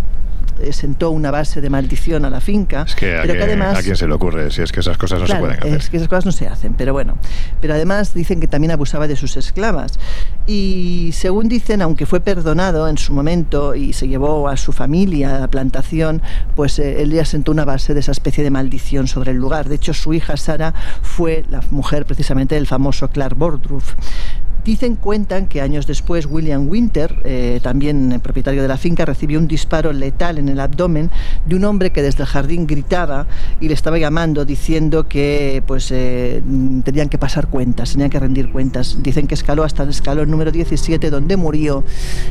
[SPEAKER 4] eh, sentó una base de maldición a la finca.
[SPEAKER 3] Es que, pero a, que además, a quién se le ocurre, si es que esas cosas no se pueden hacer.
[SPEAKER 4] Es que esas cosas no se hacen, pero bueno. Pero además dicen que también abusaba de sus esclavas. Y según dicen, aunque fue perdonado en su momento y se llevó a su familia a la plantación, pues eh, él ya sentó una base de esa especie de maldición sobre el lugar. De hecho, su hija Sara fue la mujer precisamente del famoso Clark Bordruff. Dicen, cuentan que años después William Winter, eh, también propietario de la finca, recibió un disparo letal en el abdomen de un hombre que desde el jardín gritaba y le estaba llamando diciendo que pues eh, tenían que pasar cuentas, tenían que rendir cuentas. Dicen que escaló hasta el escalón número 17 donde murió.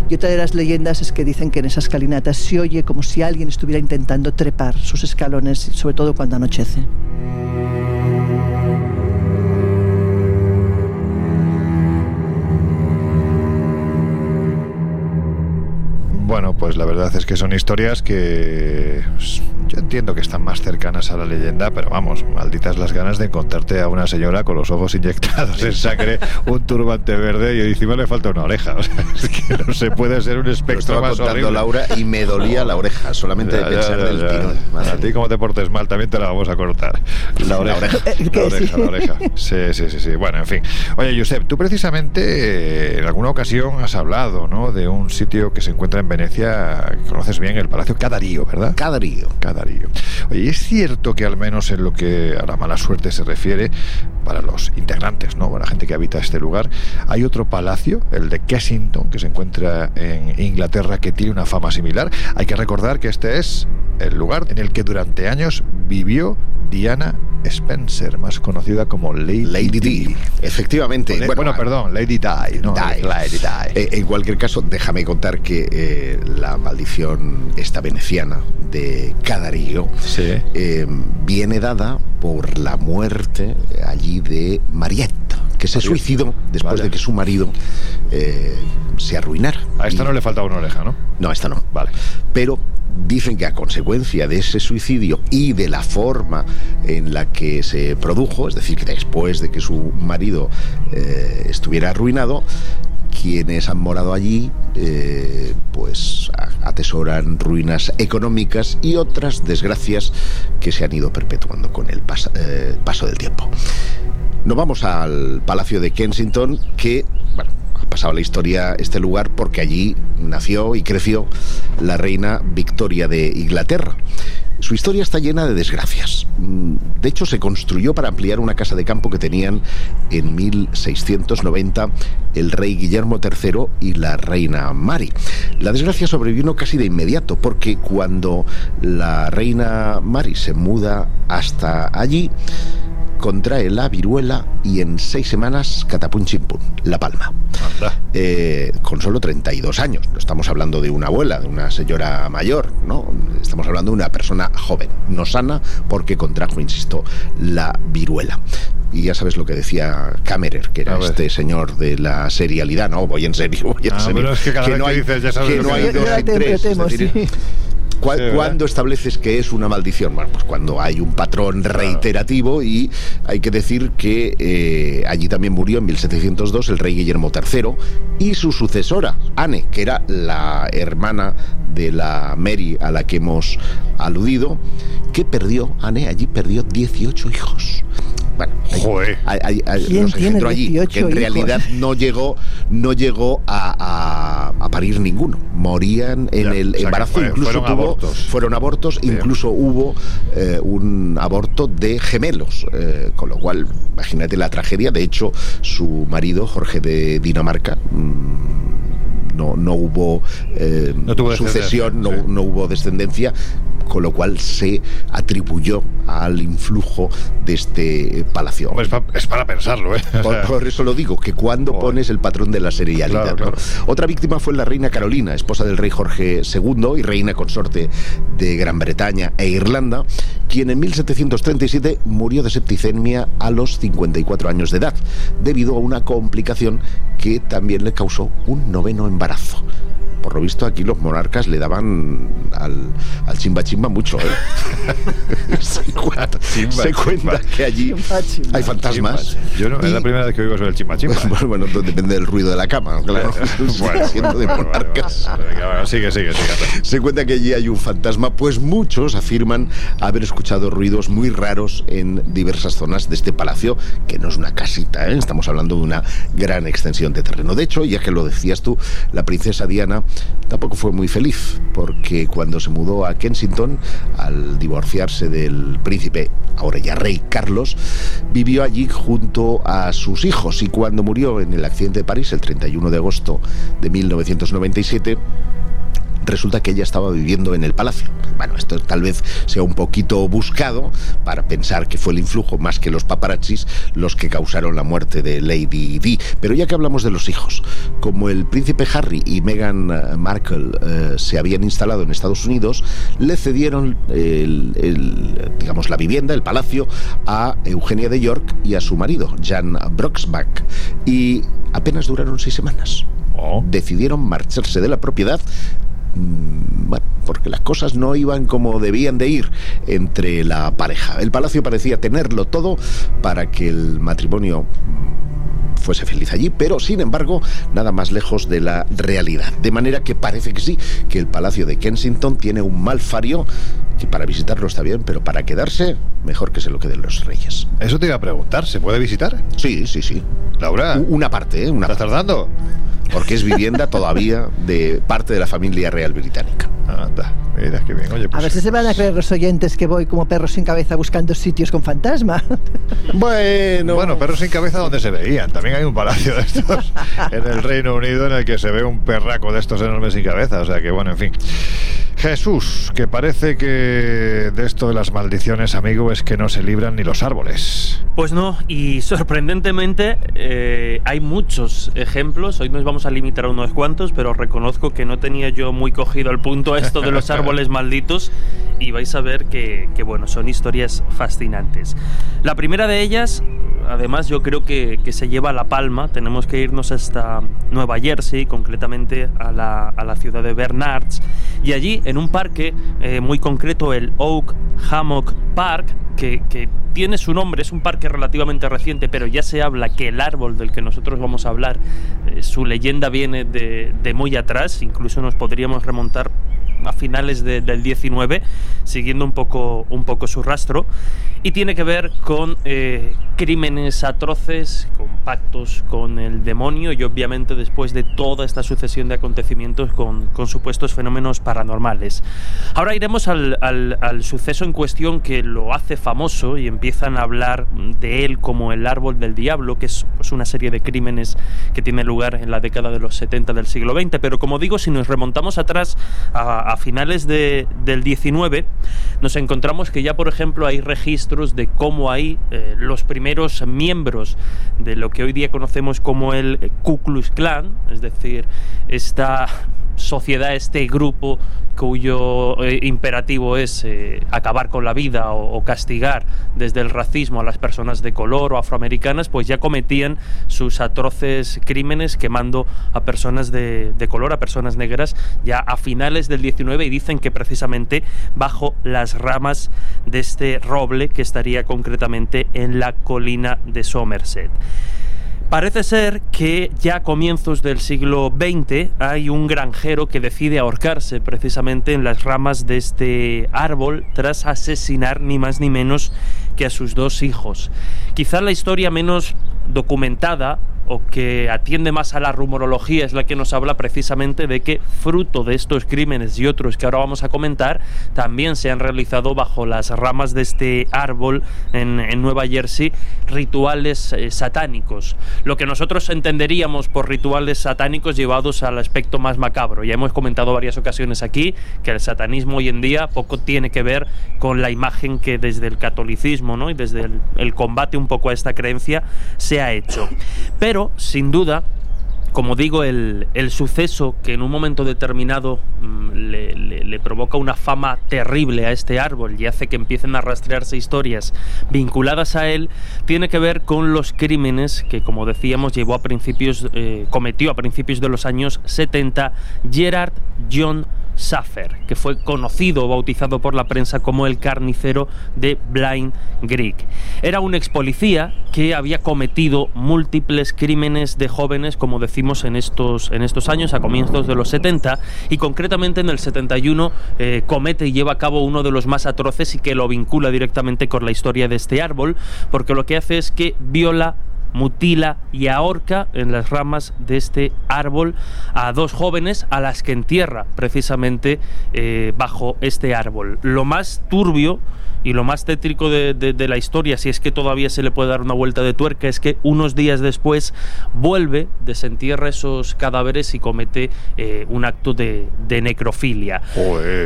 [SPEAKER 4] Y otra de las leyendas es que dicen que en esa escalinata se oye como si alguien estuviera intentando trepar sus escalones, sobre todo cuando anochece.
[SPEAKER 3] Bueno, pues la verdad es que son historias que pues, yo entiendo que están más cercanas a la leyenda, pero vamos, malditas las ganas de encontrarte a una señora con los ojos inyectados en sangre, un turbante verde y encima le falta una oreja. O sea, es que no se puede ser un espectro más
[SPEAKER 5] contando Laura y me dolía la oreja, solamente de pensar del tirón.
[SPEAKER 3] A ti como te portes mal también te la vamos a cortar. La oreja. La oreja, la oreja, la oreja. Sí, sí, sí, sí. Bueno, en fin. Oye, Josep, tú precisamente eh, en alguna ocasión has hablado, ¿no? De un sitio que se encuentra en Venecia, conoces bien, el Palacio Cadarío, ¿verdad?
[SPEAKER 5] Cadarío.
[SPEAKER 3] Cadarío. Oye, es cierto que al menos en lo que a la mala suerte se refiere, para los integrantes, ¿no? Para la gente que habita este lugar, hay otro palacio, el de Kensington, que se encuentra en Inglaterra, que tiene una fama similar. Hay que recordar que este es el lugar en el que durante años vivió Diana Spencer, más conocida como Lady,
[SPEAKER 5] Lady D. Efectivamente.
[SPEAKER 3] Bueno, perdón, Lady Di. No, Lady
[SPEAKER 5] Di. Eh, en cualquier caso, déjame contar que eh, la maldición esta veneciana de Cadarío eh, viene dada por la muerte allí de Marietta, que se suicidó después de que su marido se arruinara.
[SPEAKER 3] A esta no le faltaba una oreja, ¿no?
[SPEAKER 5] No, a esta no.
[SPEAKER 3] Vale.
[SPEAKER 5] Pero dicen que a consecuencia de ese suicidio y de la forma en la que se produjo, es decir, que después de que su marido eh, estuviera arruinado, quienes han morado allí eh, pues atesoran ruinas económicas y otras desgracias que se han ido perpetuando con el eh, paso del tiempo. Nos vamos al Palacio de Kensington, que, pasado la historia este lugar porque allí nació y creció la reina Victoria de Inglaterra. Su historia está llena de desgracias. Mm, de hecho, se construyó para ampliar una casa de campo que tenían en 1690 el rey Guillermo III y la reina Mari. La desgracia sobrevino casi de inmediato porque cuando la reina Mari se muda hasta allí, contrae la viruela y en seis semanas, catapum chimpum, la palma. Eh, con solo 32 años. No estamos hablando de una abuela, de una señora mayor, ¿no? Estamos hablando de una persona joven, no sana, porque contrajo, insisto, la viruela y ya sabes lo que decía Kammerer, que era este señor de la serialidad, no, voy en serio, voy en
[SPEAKER 3] ah,
[SPEAKER 5] serio.
[SPEAKER 3] es que cada vez no hay, dices, ya sabes
[SPEAKER 5] que
[SPEAKER 3] no
[SPEAKER 5] hay dos y tres. ¿Cuándo estableces que es una maldición? Bueno, pues cuando hay un patrón reiterativo y hay que decir que eh, allí también murió en 1702 el rey Guillermo III y su sucesora, Anne, que era la hermana de la Mary a la que hemos aludido, que perdió, Anne allí perdió 18 hijos. Bueno,
[SPEAKER 4] hay, ¿Quién tiene allí, que
[SPEAKER 5] en realidad no llegó, no llegó a, parir ninguno. Morían en el embarazo, incluso fueron abortos, fueron abortos incluso hubo eh, un aborto de gemelos, eh, con lo cual, imagínate la tragedia. De hecho, su marido, Jorge de Dinamarca, mm, no, no hubo eh, sucesión, no, no, hubo descendencia, con lo cual se atribuyó al influjo de este palacio.
[SPEAKER 3] es, para pensarlo, ¿eh?
[SPEAKER 5] Por, eso lo digo, que cuando pones el patrón de la serialidad. Otra víctima fue la reina Carolina, esposa del rey Jorge II y reina consorte de Gran Bretaña e Irlanda, quien en 1737 murió de septicemia a los 54 años de edad, debido a una complicación que también le causó un noveno embarazo por lo visto aquí los monarcas le daban al, al chimba chimba mucho. ¿eh? se cuenta, que allí hay fantasmas.
[SPEAKER 3] Yo no, es la primera vez que oigo sobre el chimba chimba.
[SPEAKER 5] Bueno, bueno, depende del ruido de la cama, claro. bueno, de monarcas.
[SPEAKER 3] sigue, sigue, sigue.
[SPEAKER 5] Se cuenta que allí hay un fantasma, pues muchos afirman haber escuchado ruidos muy raros en diversas zonas de este palacio, que no es una casita, ¿eh? estamos hablando de una gran extensión de terreno. De hecho, ya que lo decías tú, la princesa Diana tampoco fue muy feliz, porque cuando se mudó a Kensington, al divorciarse del príncipe, ahora ya rey Carlos, vivió allí junto a sus hijos. Y cuando murió en el accidente de París el 31 de agosto de 1997, resulta que ella estaba viviendo en el palacio. Bueno, esto tal vez sea un poquito buscado para pensar que fue el influjo más que los paparazzis los que causaron la muerte de Lady Di. Pero ya que hablamos de los hijos, como el príncipe Harry y Meghan eh, Markle eh, se habían instalado en Estados Unidos, le cedieron digamos la vivienda, el palacio, a Eugenia de York y a su marido, Jan Broxback. Y apenas duraron seis semanas. Oh. Decidieron marcharse de la propiedad bueno, porque las cosas no iban como debían de ir entre la pareja. El palacio parecía tenerlo todo para que el matrimonio fuese feliz allí, pero sin embargo nada más lejos de la realidad. De manera que parece que sí, que el Palacio de Kensington tiene un mal fario que para visitarlo está bien, pero para quedarse, mejor que se lo queden los reyes.
[SPEAKER 3] Eso te iba a preguntar, ¿se puede visitar?
[SPEAKER 5] Sí, sí, sí.
[SPEAKER 3] Laura.
[SPEAKER 5] Una parte, ¿eh? Una
[SPEAKER 3] ¿Estás tardando?
[SPEAKER 5] Porque es vivienda todavía de parte de la familia real británica.
[SPEAKER 3] Anda, mira qué bien. Oye,
[SPEAKER 4] pues... A ver si se van a creer los oyentes que voy como perro sin cabeza buscando sitios con fantasma.
[SPEAKER 5] Bueno.
[SPEAKER 3] Bueno, perros sin cabeza donde se veían. También hay un palacio de estos en el Reino Unido en el que se ve un perraco de estos enormes sin cabeza. O sea que, bueno, en fin. Jesús, que parece que de esto de las maldiciones, amigo, es que no se libran ni los árboles.
[SPEAKER 6] Pues no, y sorprendentemente eh, hay muchos ejemplos. Hoy nos vamos a limitar a unos cuantos, pero reconozco que no tenía yo muy cogido el punto esto de los árboles malditos y vais a ver que, que bueno, son historias fascinantes. La primera de ellas además yo creo que, se lleva la palma. Tenemos que irnos hasta Nueva Jersey, concretamente a la, a la ciudad de Bernards. Y allí, en un parque eh, muy concreto, el Oak Hammock Park, que, tiene su nombre, es un parque relativamente reciente, pero ya se habla que el árbol del que nosotros vamos a hablar, eh, su leyenda viene de, de muy atrás, incluso nos podríamos remontar a finales del 19, siguiendo un poco, un poco su rastro, y tiene que ver con eh, crímenes atroces, con pactos con el demonio y obviamente después de toda esta sucesión de acontecimientos con, con supuestos fenómenos paranormales. Ahora iremos al, al, suceso en cuestión que lo hace famoso y empiezan a hablar de él como el árbol del diablo, que es pues, una serie de crímenes que tiene lugar en la década de los 70 del siglo XX, pero como digo, si nos remontamos atrás finales de, del 19, nos encontramos que ya, por ejemplo, hay registros de cómo hay eh, los primeros miembros de lo que hoy día conocemos como el Ku Klux Klan, es decir, esta sociedad, este grupo cuyo eh, imperativo es eh, acabar con la vida o, castigar desde el racismo a las personas de color o afroamericanas, pues ya cometían sus atroces crímenes quemando a personas de, de color, a personas negras, ya a finales del 19 y dicen que precisamente bajo las ramas de este roble que estaría concretamente en la colina de Somerset. Parece ser que ya a comienzos del siglo XX hay un granjero que decide ahorcarse precisamente en las ramas de este árbol tras asesinar ni más ni menos que a sus dos hijos. Quizá la historia menos documentada o que atiende más a la rumorología es la que nos habla precisamente de que fruto de estos crímenes y otros que ahora vamos a comentar también se han realizado bajo las ramas de este árbol en, Nueva Jersey rituales eh, satánicos. Lo que nosotros entenderíamos por rituales satánicos llevados al aspecto más macabro. Ya hemos comentado varias ocasiones aquí que el satanismo hoy en día poco tiene que ver con la imagen que desde el catolicismo ¿no? y desde el, el combate un poco a esta creencia se ha hecho. Pero pero, sin duda, como digo, el, suceso que en un momento determinado mm, le, provoca una fama terrible a este árbol y hace que empiecen a rastrearse historias vinculadas a él, tiene que ver con los crímenes que, como decíamos, llevó a principios, eh, cometió a principios de los años 70 Gerard John Saffer, que fue conocido o bautizado por la prensa como el carnicero de Blind Greek. Era un ex policía que había cometido múltiples crímenes de jóvenes, como decimos en estos, en estos años, a comienzos de los 70, y concretamente en el 71 eh, comete y lleva a cabo uno de los más atroces y que lo vincula directamente con la historia de este árbol, porque lo que hace es que viola mutila y ahorca en las ramas de este árbol a dos jóvenes a las que entierra precisamente eh, bajo este árbol. Lo más turbio y lo más tétrico de, la historia, si es que todavía se le puede dar una vuelta de tuerca, es que unos días después vuelve, desentierra esos cadáveres y comete eh, un acto de, necrofilia.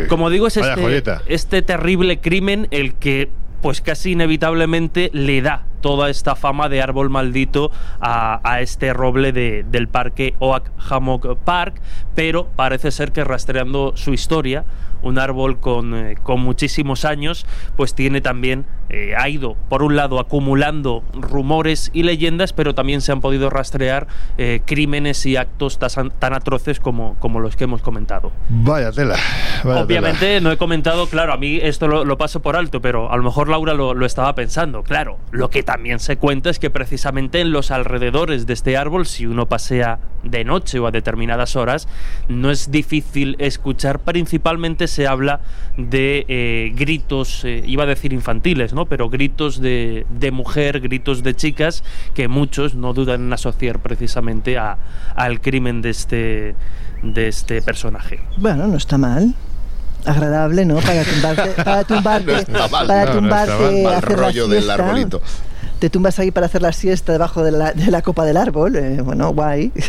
[SPEAKER 6] Como digo, es este, este terrible crimen el que pues casi inevitablemente le da toda esta fama de árbol maldito a, este roble del parque Oak Hammock Park, pero parece ser que rastreando su historia, un árbol con, eh, con muchísimos años, pues tiene también eh, ha ido, por un lado, acumulando rumores y leyendas, pero también se han podido rastrear eh, crímenes y actos tan, atroces como, como los que hemos comentado.
[SPEAKER 3] Vaya tela.
[SPEAKER 6] Obviamente no he comentado, claro, a mí esto lo, paso por alto, pero a lo mejor Laura lo, lo, estaba pensando. Claro, lo que también se cuenta es que precisamente en los alrededores de este árbol, si uno pasea de noche o a determinadas horas, no es difícil escuchar. Principalmente se habla de eh, gritos, iba a decir infantiles, ¿no? Pero gritos de, de, mujer, gritos de chicas, que muchos no dudan en asociar precisamente a, al crimen de este, de este personaje.
[SPEAKER 4] Bueno, no está mal agradable, ¿no? Para tumbarte, para tumbarte, para tumbarte, hacer rollo la siesta. del arbolito te tumbas ahí para hacer la siesta debajo de la, de la copa del árbol. Eh, bueno, guay.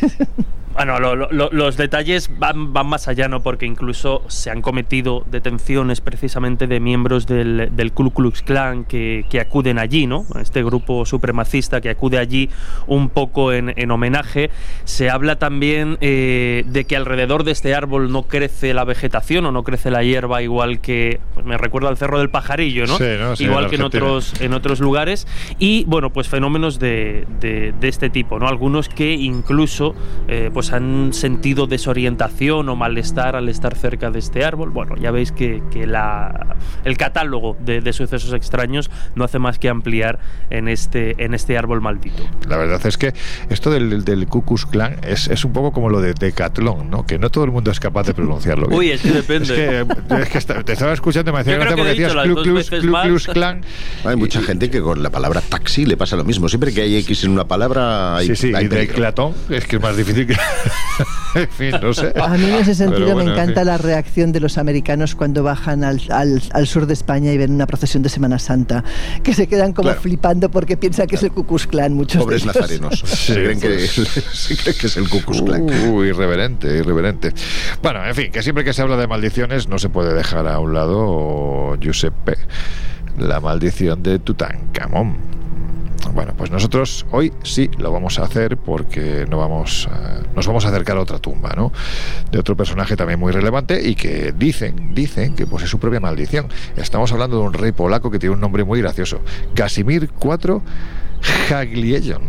[SPEAKER 6] Bueno, los detalles van, van, más allá, ¿no? Porque incluso se han cometido detenciones precisamente de miembros del, del Ku Klux Klan que, que, acuden allí, ¿no? Este grupo supremacista que acude allí un poco en, en homenaje. Se habla también eh, de que alrededor de este árbol no crece la vegetación o no crece la hierba igual que, pues me recuerda al Cerro del Pajarillo, ¿no? igual que en otros, en otros lugares. Y, bueno, pues fenómenos de, de, de este tipo, ¿no? Algunos que incluso, eh, pues han sentido desorientación o malestar al estar cerca de este árbol. Bueno, ya veis que, la, el catálogo de, sucesos extraños no hace más que ampliar en este, en este árbol maldito.
[SPEAKER 3] La verdad es que esto del, del Ku Klux es, es, un poco como lo de Decathlon, ¿no? que no todo el mundo es capaz de pronunciarlo.
[SPEAKER 6] Uy, es que depende.
[SPEAKER 3] Es que, te estaba escuchando y me hacía gracia porque decías Ku Klux Klan.
[SPEAKER 5] Hay mucha gente que con la palabra taxi le pasa lo mismo. Siempre que hay X en una palabra hay
[SPEAKER 3] Sí, sí,
[SPEAKER 5] hay
[SPEAKER 3] y Decathlon es que es más difícil que... en fin, no sé.
[SPEAKER 4] A mí en ese sentido me encanta la reacción de los americanos cuando bajan al, al, sur de España y ven una procesión de Semana Santa, que se quedan como flipando porque piensan que es el Cucus Clan. Muchos
[SPEAKER 5] Pobres nazarenos. se, creen que, que, es el Cucus Clan.
[SPEAKER 3] Uh, irreverente, irreverente. Bueno, en fin, que siempre que se habla de maldiciones no se puede dejar a un lado Giuseppe, la maldición de Tutankamón. Bueno, pues nosotros hoy sí lo vamos a hacer porque no vamos nos vamos a acercar a otra tumba, ¿no? De otro personaje también muy relevante y que dicen, dicen que pues es su propia maldición. Estamos hablando de un rey polaco que tiene un nombre muy gracioso, Casimir IV Hagliellon.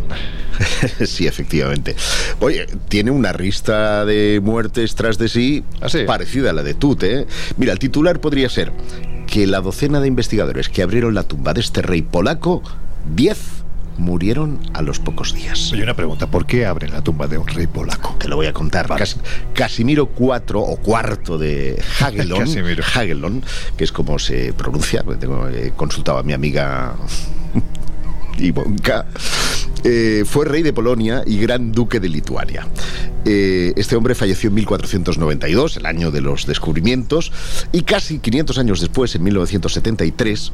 [SPEAKER 5] sí, efectivamente. Oye, tiene una rista de muertes tras de sí, ¿Ah, parecida a la de Tut, ¿eh? Mira, el titular podría ser que la docena de investigadores que abrieron la tumba de este rey polaco, 10 murieron a los pocos días.
[SPEAKER 3] Oye, una pregunta, ¿por qué abren la tumba de un rey polaco?
[SPEAKER 5] Te lo voy a contar. Casimiro IV o cuarto de Hagelon, que es como se pronuncia, tengo he consultado a mi amiga Ivonka, eh, fue rey de Polonia y gran duque de Lituania. Eh, este hombre falleció en 1492, el año de los descubrimientos, y casi 500 años después, en 1973,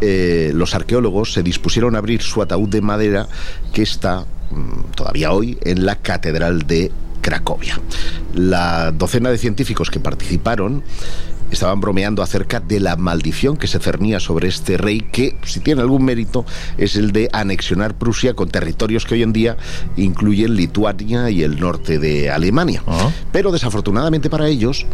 [SPEAKER 5] eh, los arqueólogos se dispusieron a abrir su ataúd de madera que está mm, todavía hoy en la Catedral de Cracovia. La docena de científicos que participaron estaban bromeando acerca de la maldición que se cernía sobre este rey, que, si tiene algún mérito, es el de anexionar Prusia con territorios que hoy en día incluyen Lituania y el norte de Alemania. Ah. Pero desafortunadamente para ellos,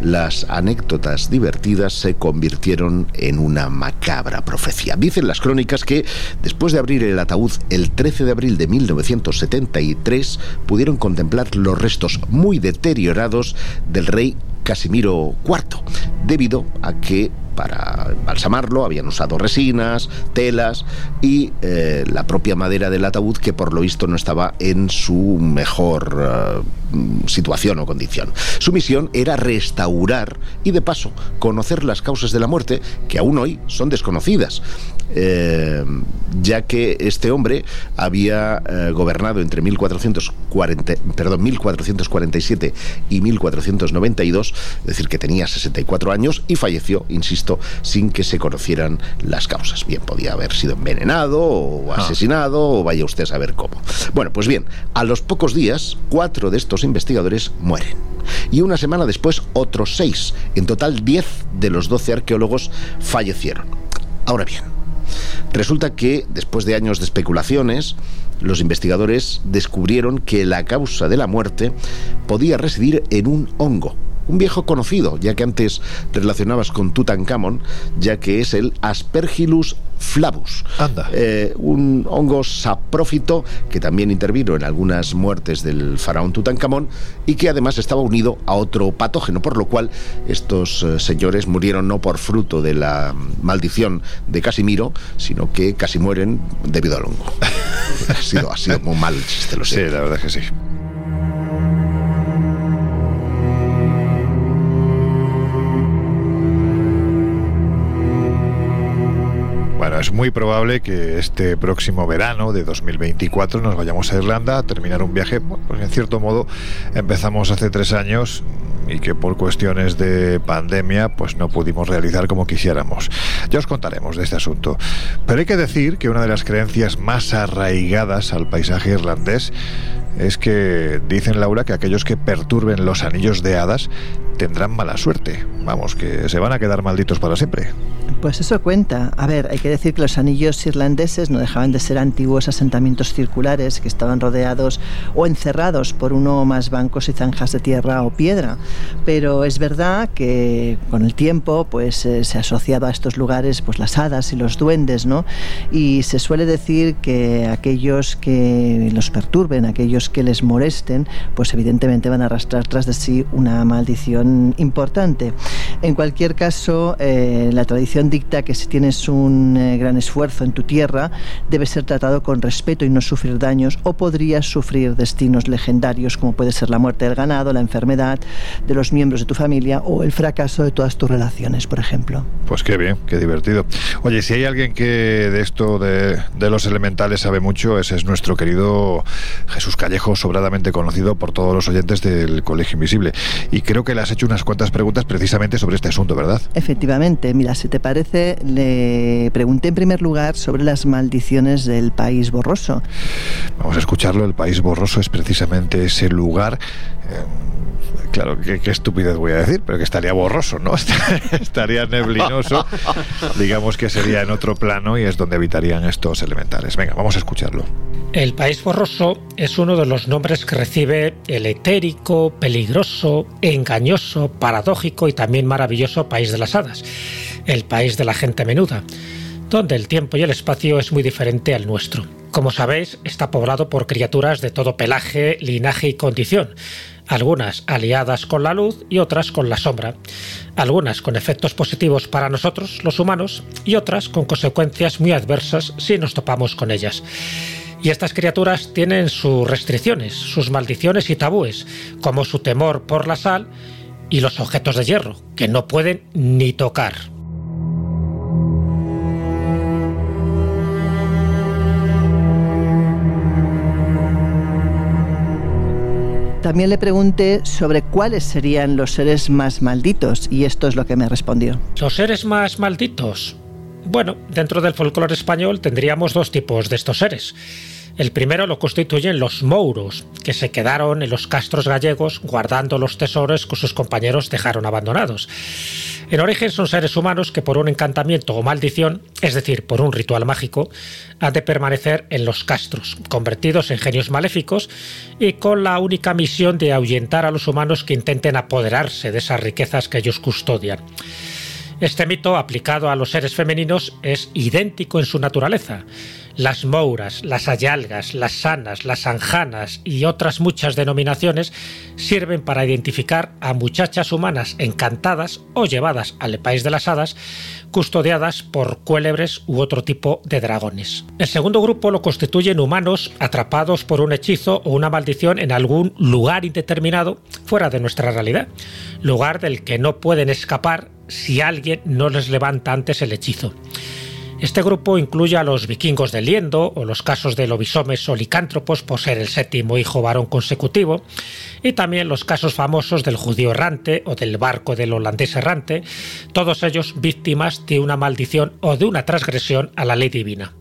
[SPEAKER 5] las anécdotas divertidas se convirtieron en una macabra profecía. Dicen las crónicas que, después de abrir el ataúd el 13 de abril de 1973, pudieron contemplar los restos muy deteriorados del rey Casimiro IV, debido a que para balsamarlo habían usado resinas, telas y eh, la propia madera del ataúd que por lo visto no estaba en su mejor eh, situación o condición. Su misión era restaurar y de paso conocer las causas de la muerte que aún hoy son desconocidas. Eh, ya que este hombre había gobernado entre 1440, perdón, 1447 y 1492, es decir, que tenía 64 años y falleció, insisto, sin que se conocieran las causas. Bien, podía haber sido envenenado o ah. asesinado o vaya usted a saber cómo. Bueno, pues bien, a los pocos días, cuatro de estos investigadores mueren. Y una semana después, otros seis. En total, diez de los doce arqueólogos fallecieron. Ahora bien, Resulta que, después de años de especulaciones, los investigadores descubrieron que la causa de la muerte podía residir en un hongo un viejo conocido, ya que antes relacionabas con Tutankamón, ya que es el Aspergillus flavus,
[SPEAKER 3] Anda.
[SPEAKER 5] Eh, un hongo saprófito que también intervino en algunas muertes del faraón Tutankamón y que además estaba unido a otro patógeno, por lo cual estos eh, señores murieron no por fruto de la maldición de Casimiro, sino que casi mueren debido al hongo. ha, sido, ha sido muy mal el chiste, lo sé.
[SPEAKER 3] Sí, la verdad es que sí. Es muy probable que este próximo verano de 2024 nos vayamos a Irlanda a terminar un viaje, pues en cierto modo empezamos hace tres años y que por cuestiones de pandemia pues no pudimos realizar como quisiéramos. Ya os contaremos de este asunto. Pero hay que decir que una de las creencias más arraigadas al paisaje irlandés es que dicen Laura que aquellos que perturben los anillos de hadas tendrán mala suerte. Vamos, que se van a quedar malditos para siempre.
[SPEAKER 4] Pues eso cuenta. A ver, hay que decir que los anillos irlandeses no dejaban de ser antiguos asentamientos circulares que estaban rodeados o encerrados por uno o más bancos y zanjas de tierra o piedra. Pero es verdad que con el tiempo pues eh, se ha asociado a estos lugares pues las hadas y los duendes, ¿no? Y se suele decir que aquellos que los perturben, aquellos que les molesten, pues evidentemente van a arrastrar tras de sí una maldición importante. En cualquier caso, eh, la tradición dicta que si tienes un eh, gran esfuerzo en tu tierra, debes ser tratado con respeto y no sufrir daños, o podrías sufrir destinos legendarios como puede ser la muerte del ganado, la enfermedad de los miembros de tu familia o el fracaso de todas tus relaciones, por ejemplo.
[SPEAKER 3] Pues qué bien, qué divertido. Oye, si hay alguien que de esto de, de los elementales sabe mucho, ese es nuestro querido Jesús Callejo, sobradamente conocido por todos los oyentes del Colegio Invisible. Y creo que le has hecho unas cuantas preguntas precisamente sobre este asunto, ¿verdad?
[SPEAKER 4] Efectivamente, mira, si te parece, le pregunté en primer lugar sobre las maldiciones del país borroso.
[SPEAKER 3] Vamos a escucharlo, el país borroso es precisamente ese lugar... Eh, claro, qué, qué, estupidez voy a decir, pero que estaría borroso, ¿no? estaría neblinoso. Digamos que sería en otro plano y es donde habitarían estos elementales. Venga, vamos a escucharlo.
[SPEAKER 10] El país borroso es uno de los nombres que recibe el etérico, peligroso, engañoso, paradójico y también maravilloso país de las hadas, el país de la gente menuda, donde el tiempo y el espacio es muy diferente al nuestro. Como sabéis, está poblado por criaturas de todo pelaje, linaje y condición, algunas aliadas con la luz y otras con la sombra, algunas con efectos positivos para nosotros, los humanos, y otras con consecuencias muy adversas si nos topamos con ellas. Y estas criaturas tienen sus restricciones, sus maldiciones y tabúes, como su temor por la sal y los objetos de hierro, que no pueden ni tocar.
[SPEAKER 4] También le pregunté sobre cuáles serían los seres más malditos y esto es lo que me respondió.
[SPEAKER 10] Los seres más malditos. Bueno, dentro del folclore español tendríamos dos tipos de estos seres. El primero lo constituyen los mouros, que se quedaron en los castros gallegos guardando los tesoros que sus compañeros dejaron abandonados. En origen son seres humanos que por un encantamiento o maldición, es decir, por un ritual mágico, han de permanecer en los castros, convertidos en genios maléficos y con la única misión de ahuyentar a los humanos que intenten apoderarse de esas riquezas que ellos custodian. Este mito, aplicado a los seres femeninos, es idéntico en su naturaleza. Las mouras, las ayalgas, las sanas, las anjanas y otras muchas denominaciones sirven para identificar a muchachas humanas encantadas o llevadas al país de las hadas, custodiadas por cuélebres u otro tipo de dragones. El segundo grupo lo constituyen humanos atrapados por un hechizo o una maldición en algún lugar indeterminado fuera de nuestra realidad, lugar del que no pueden escapar si alguien no les levanta antes el hechizo. Este grupo incluye a los vikingos de Liendo o los casos de lobisomes o licántropos por ser el séptimo hijo varón consecutivo, y también los casos famosos del judío errante o del barco del holandés errante, todos ellos víctimas de una maldición o de una transgresión a la ley divina.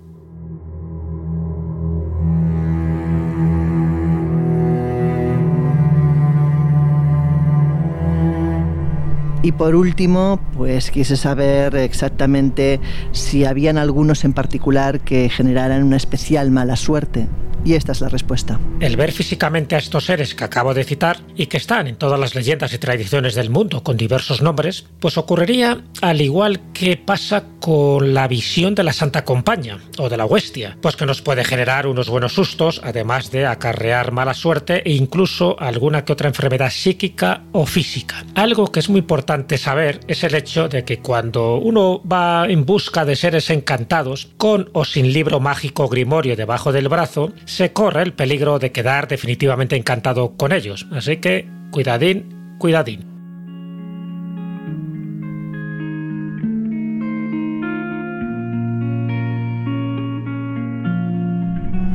[SPEAKER 4] Y por último, pues quise saber exactamente si habían algunos en particular que generaran una especial mala suerte. Y esta es la respuesta.
[SPEAKER 10] El ver físicamente a estos seres que acabo de citar y que están en todas las leyendas y tradiciones del mundo con diversos nombres, pues ocurriría al igual que pasa con la visión de la Santa Compañía o de la Huestia, pues que nos puede generar unos buenos sustos, además de acarrear mala suerte e incluso alguna que otra enfermedad psíquica o física. Algo que es muy importante saber es el hecho de que cuando uno va en busca de seres encantados, con o sin libro mágico grimorio debajo del brazo, se corre el peligro de quedar definitivamente encantado con ellos. Así que cuidadín, cuidadín.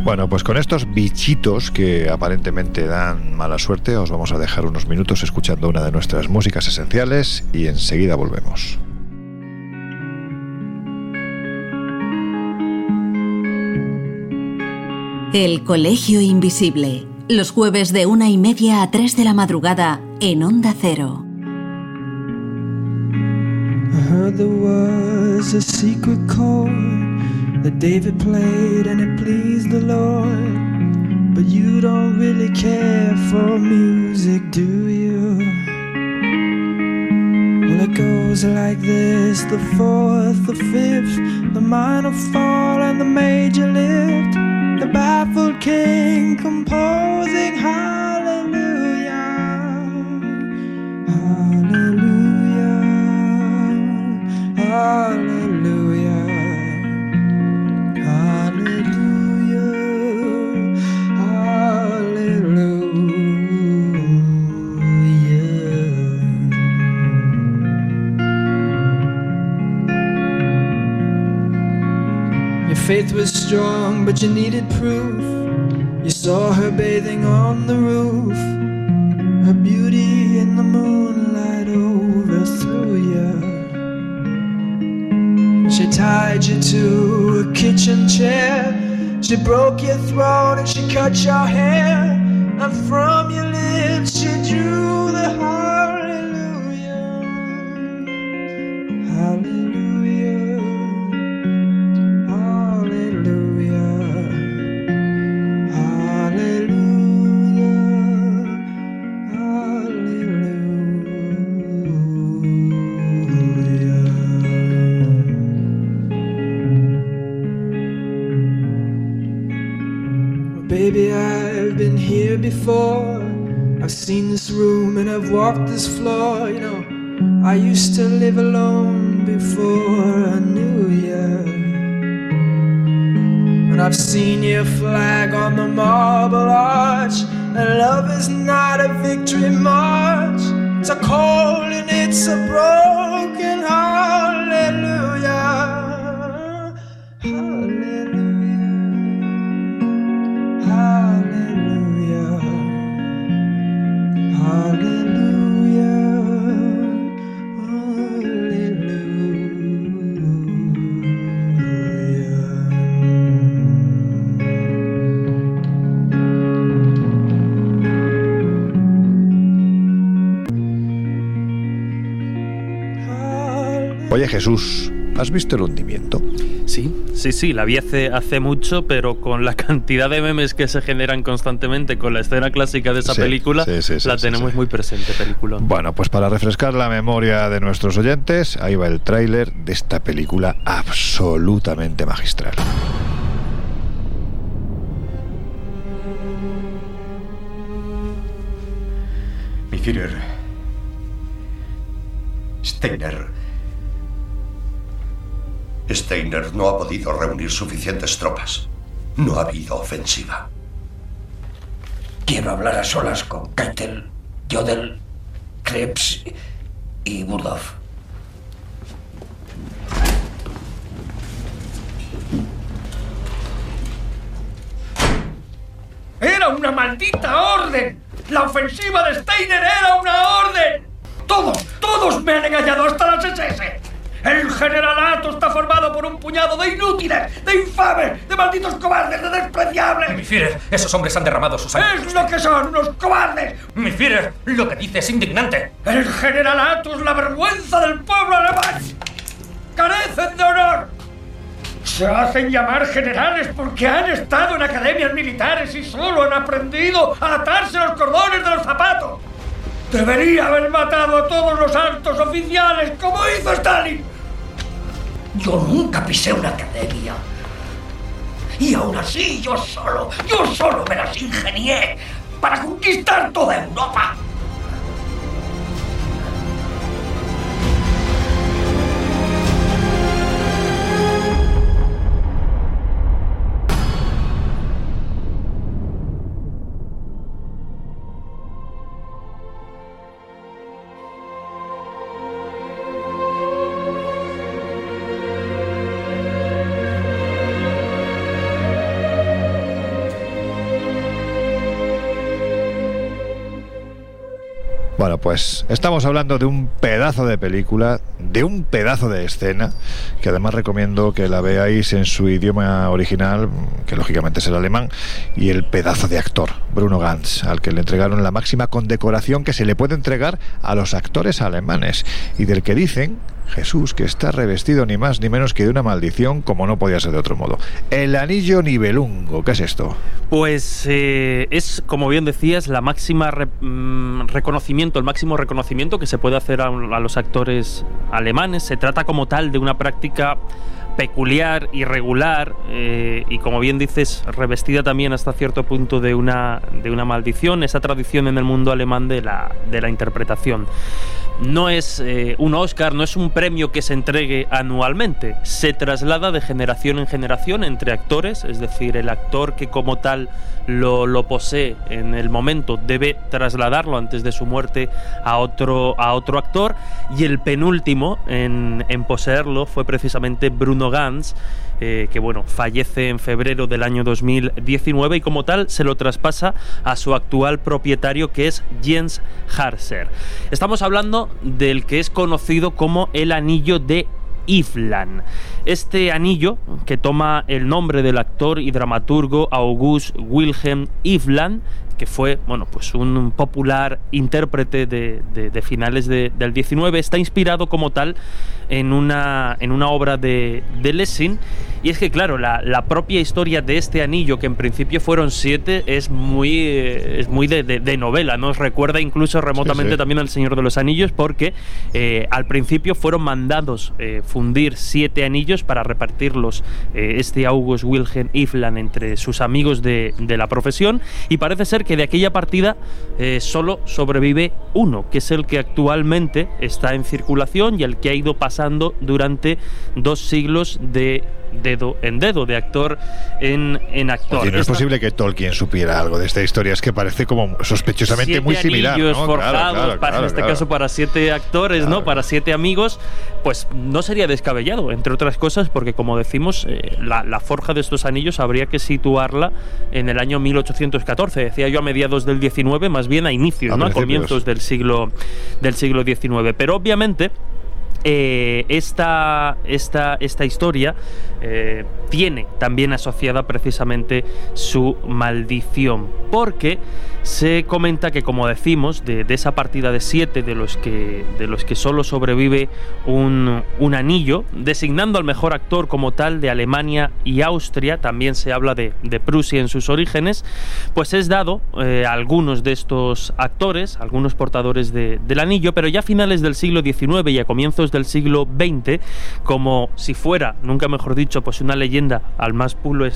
[SPEAKER 3] Bueno, pues con estos bichitos que aparentemente dan mala suerte, os vamos a dejar unos minutos escuchando una de nuestras músicas esenciales y enseguida volvemos.
[SPEAKER 2] El Colegio Invisible. Los jueves de una y media a tres de la madrugada en Onda Cero.
[SPEAKER 11] I heard there was a secret chord that David played and it pleased the Lord. But you don't really care for music, do you? Well, it goes like this the fourth, the fifth, the minor fall, and the major lift. The baffled king composing hallelujah, hallelujah, hallelujah, faith was strong, but you needed proof. You saw her bathing on the roof, her beauty in the moonlight overthrew you. She tied you to a kitchen chair, she broke your throat and she cut your hair, and from your lips she drew the hallelujah. And I've walked this floor. You know, I used to live alone before I knew you. And I've seen your flag on the marble arch. And love is not a victory march. It's a cold and it's a broken hallelujah.
[SPEAKER 3] Oye Jesús, ¿has visto el hundimiento?
[SPEAKER 6] Sí, sí, sí, la vi hace, hace mucho, pero con la cantidad de memes que se generan constantemente con la escena clásica de esa
[SPEAKER 3] Sí,
[SPEAKER 6] película,
[SPEAKER 3] sí, sí, sí,
[SPEAKER 6] la
[SPEAKER 3] sí,
[SPEAKER 6] tenemos
[SPEAKER 3] sí.
[SPEAKER 6] muy presente, película.
[SPEAKER 3] Bueno, pues para refrescar la memoria de nuestros oyentes, ahí va el tráiler de esta película absolutamente magistral.
[SPEAKER 12] Mi Führer. Steiner. Steiner no ha podido reunir suficientes tropas. No ha habido ofensiva.
[SPEAKER 13] Quiero hablar a solas con Keitel, Jodel, Krebs y Budov.
[SPEAKER 14] ¡Era una maldita orden! ¡La ofensiva de Steiner era una orden! ¡Todos, todos me han engañado hasta las SS! El generalato está formado por un puñado de inútiles, de infames, de malditos cobardes, de despreciables.
[SPEAKER 15] Mi Führer, esos hombres han derramado su sangre.
[SPEAKER 14] ¡Es lo que son, unos cobardes!
[SPEAKER 15] Mi Führer, lo que dice es indignante.
[SPEAKER 14] El generalato es la vergüenza del pueblo alemán. ¡Carecen de honor! Se hacen llamar generales porque han estado en academias militares y solo han aprendido a atarse los cordones de los zapatos. Debería haber matado a todos los altos oficiales como hizo Stalin.
[SPEAKER 13] Yo nunca pisé una academia. Y aún así yo solo, yo solo me las ingenié para conquistar toda Europa.
[SPEAKER 3] Bueno, pues estamos hablando de un pedazo de película, de un pedazo de escena, que además recomiendo que la veáis en su idioma original, que lógicamente es el alemán, y el pedazo de actor, Bruno Ganz, al que le entregaron la máxima condecoración que se le puede entregar a los actores alemanes, y del que dicen Jesús, que está revestido ni más ni menos que de una maldición, como no podía ser de otro modo. El anillo nivelungo, ¿qué es esto?
[SPEAKER 6] Pues eh, es, como bien decías, la máxima mm, reconocimiento, el máximo reconocimiento que se puede hacer a, los actores alemanes. Se trata como tal de una práctica peculiar, irregular eh, y como bien dices, revestida también hasta cierto punto de una, de una maldición, esa tradición en el mundo alemán de la, de la interpretación. No es eh, un Oscar, no es un premio que se entregue anualmente, se traslada de generación en generación entre actores, es decir, el actor que como tal lo, posee en el momento debe trasladarlo antes de su muerte a otro, a otro actor y el penúltimo en, en poseerlo fue precisamente Bruno Gans, eh, que bueno, fallece en febrero del año 2019 y como tal se lo traspasa a su actual propietario que es Jens Harser. Estamos hablando del que es conocido como el anillo de Iflan. Este anillo, que toma el nombre del actor y dramaturgo August Wilhelm Iflan, que fue bueno, pues un popular intérprete de, finales del 19, está inspirado como tal en una, en una obra de, de Lessing. Y es que, claro, la, propia historia de este anillo, que en principio fueron siete, es muy, eh, es muy de, novela. Nos recuerda incluso remotamente también al Señor de los Anillos, porque eh, al principio fueron mandados eh, fundir siete anillos para repartirlos este August Wilhelm Iflan entre sus amigos de, de la profesión. Y parece ser que de aquella partida solo sobrevive uno, que es el que actualmente está en circulación y el que ha ido pasando durante dos siglos de dedo en dedo, de actor en, en actor.
[SPEAKER 3] no es posible que Tolkien supiera algo de esta historia, es que parece como sospechosamente muy similar.
[SPEAKER 6] ¿no? forjados, para, en este caso para siete actores, ¿no? Para siete amigos, pues no sería descabellado, entre otras cosas, porque como decimos, eh, la, la, forja de estos anillos habría que situarla en el año 1814, decía yo a mediados del 19, más bien a inicios, ¿no? a comienzos del siglo, del siglo XIX. Pero obviamente eh, esta, esta, esta, historia eh, tiene también asociada precisamente su maldición, porque se comenta que, como decimos, de, esa partida de siete de los que, de los que solo sobrevive un, anillo, designando al mejor actor como tal de Alemania y Austria, también se habla de, de Prusia en sus orígenes, pues es dado eh, a algunos de estos actores, algunos portadores del anillo, pero ya a finales del siglo XIX y a comienzos del siglo XX, como si fuera, nunca mejor dicho, pues una leyenda al más puro,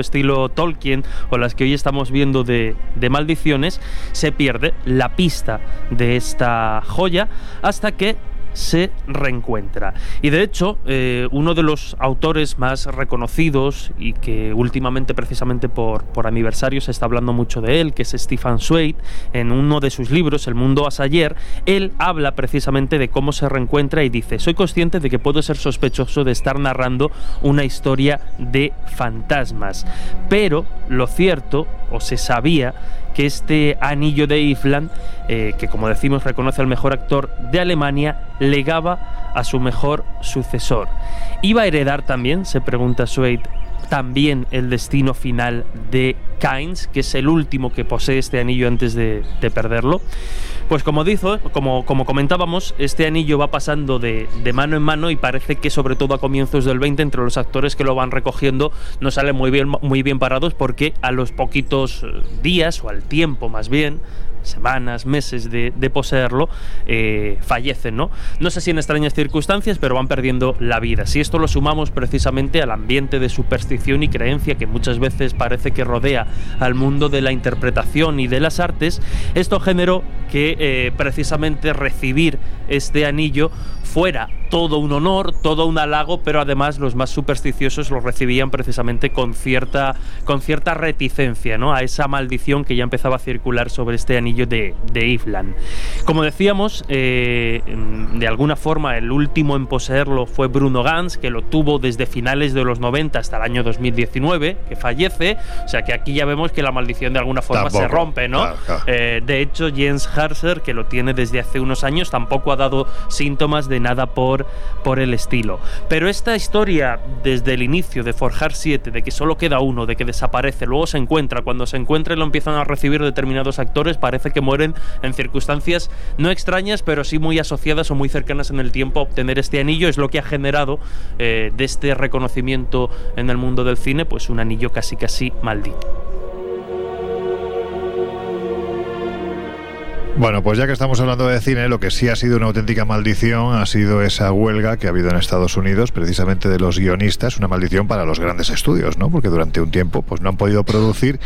[SPEAKER 6] estilo Tolkien o las que hoy estamos viendo de maldiciones, se pierde la pista de esta joya hasta que se reencuentra. Y de hecho, eh, uno de los autores más reconocidos y que últimamente precisamente por, por aniversario se está hablando mucho de él, que es Stephen Swade, en uno de sus libros, El mundo a ayer, él habla precisamente de cómo se reencuentra y dice, soy consciente de que puedo ser sospechoso de estar narrando una historia de fantasmas, pero lo cierto, o se sabía, que este anillo de Ifland, eh, que como decimos reconoce al mejor actor de Alemania, legaba a su mejor sucesor. ¿Iba a heredar también, se pregunta Swade, también el destino final de Kynes, que es el último que posee este anillo antes de, perderlo? Pues como dijo, como, como comentábamos, este anillo va pasando de, de, mano en mano y parece que sobre todo a comienzos del 20 entre los actores que lo van recogiendo no salen muy bien, muy bien parados porque a los poquitos eh, días o al tiempo más bien semanas, meses de, poseerlo, eh, fallecen, ¿no? No sé si en extrañas circunstancias, pero van perdiendo la vida. Si esto lo sumamos precisamente al ambiente de superstición y creencia que muchas veces parece que rodea al mundo de la interpretación y de las artes, esto generó que eh, precisamente recibir este anillo fuera todo un honor, todo un halago, pero además los más supersticiosos lo recibían precisamente con cierta, con cierta reticencia ¿no? a esa maldición que ya empezaba a circular sobre este anillo de, de. Como decíamos, eh, de alguna forma el último en poseerlo fue Bruno Gans, que lo tuvo desde finales de los 90 hasta el año 2019, que fallece, o sea que aquí ya vemos que la maldición de alguna forma se rompe, ¿no? Eh, de hecho, Jens Harser, que lo tiene desde hace unos años, tampoco ha dado síntomas de nada por, por el estilo. Pero esta historia, desde el inicio de Forjar 7, de que solo queda uno, de que desaparece, luego se encuentra, cuando se encuentra y lo empiezan a recibir determinados actores, parece que mueren en circunstancias no extrañas, pero sí muy asociadas o muy cercanas en el tiempo a obtener este anillo, es lo que ha generado eh, de este reconocimiento en el mundo del cine, pues un anillo casi casi maldito.
[SPEAKER 3] Bueno, pues ya que estamos hablando de cine, lo que sí ha sido una auténtica maldición ha sido esa huelga que ha habido en Estados Unidos, precisamente de los guionistas, una maldición para los grandes estudios, ¿no? Porque durante un tiempo pues no han podido producir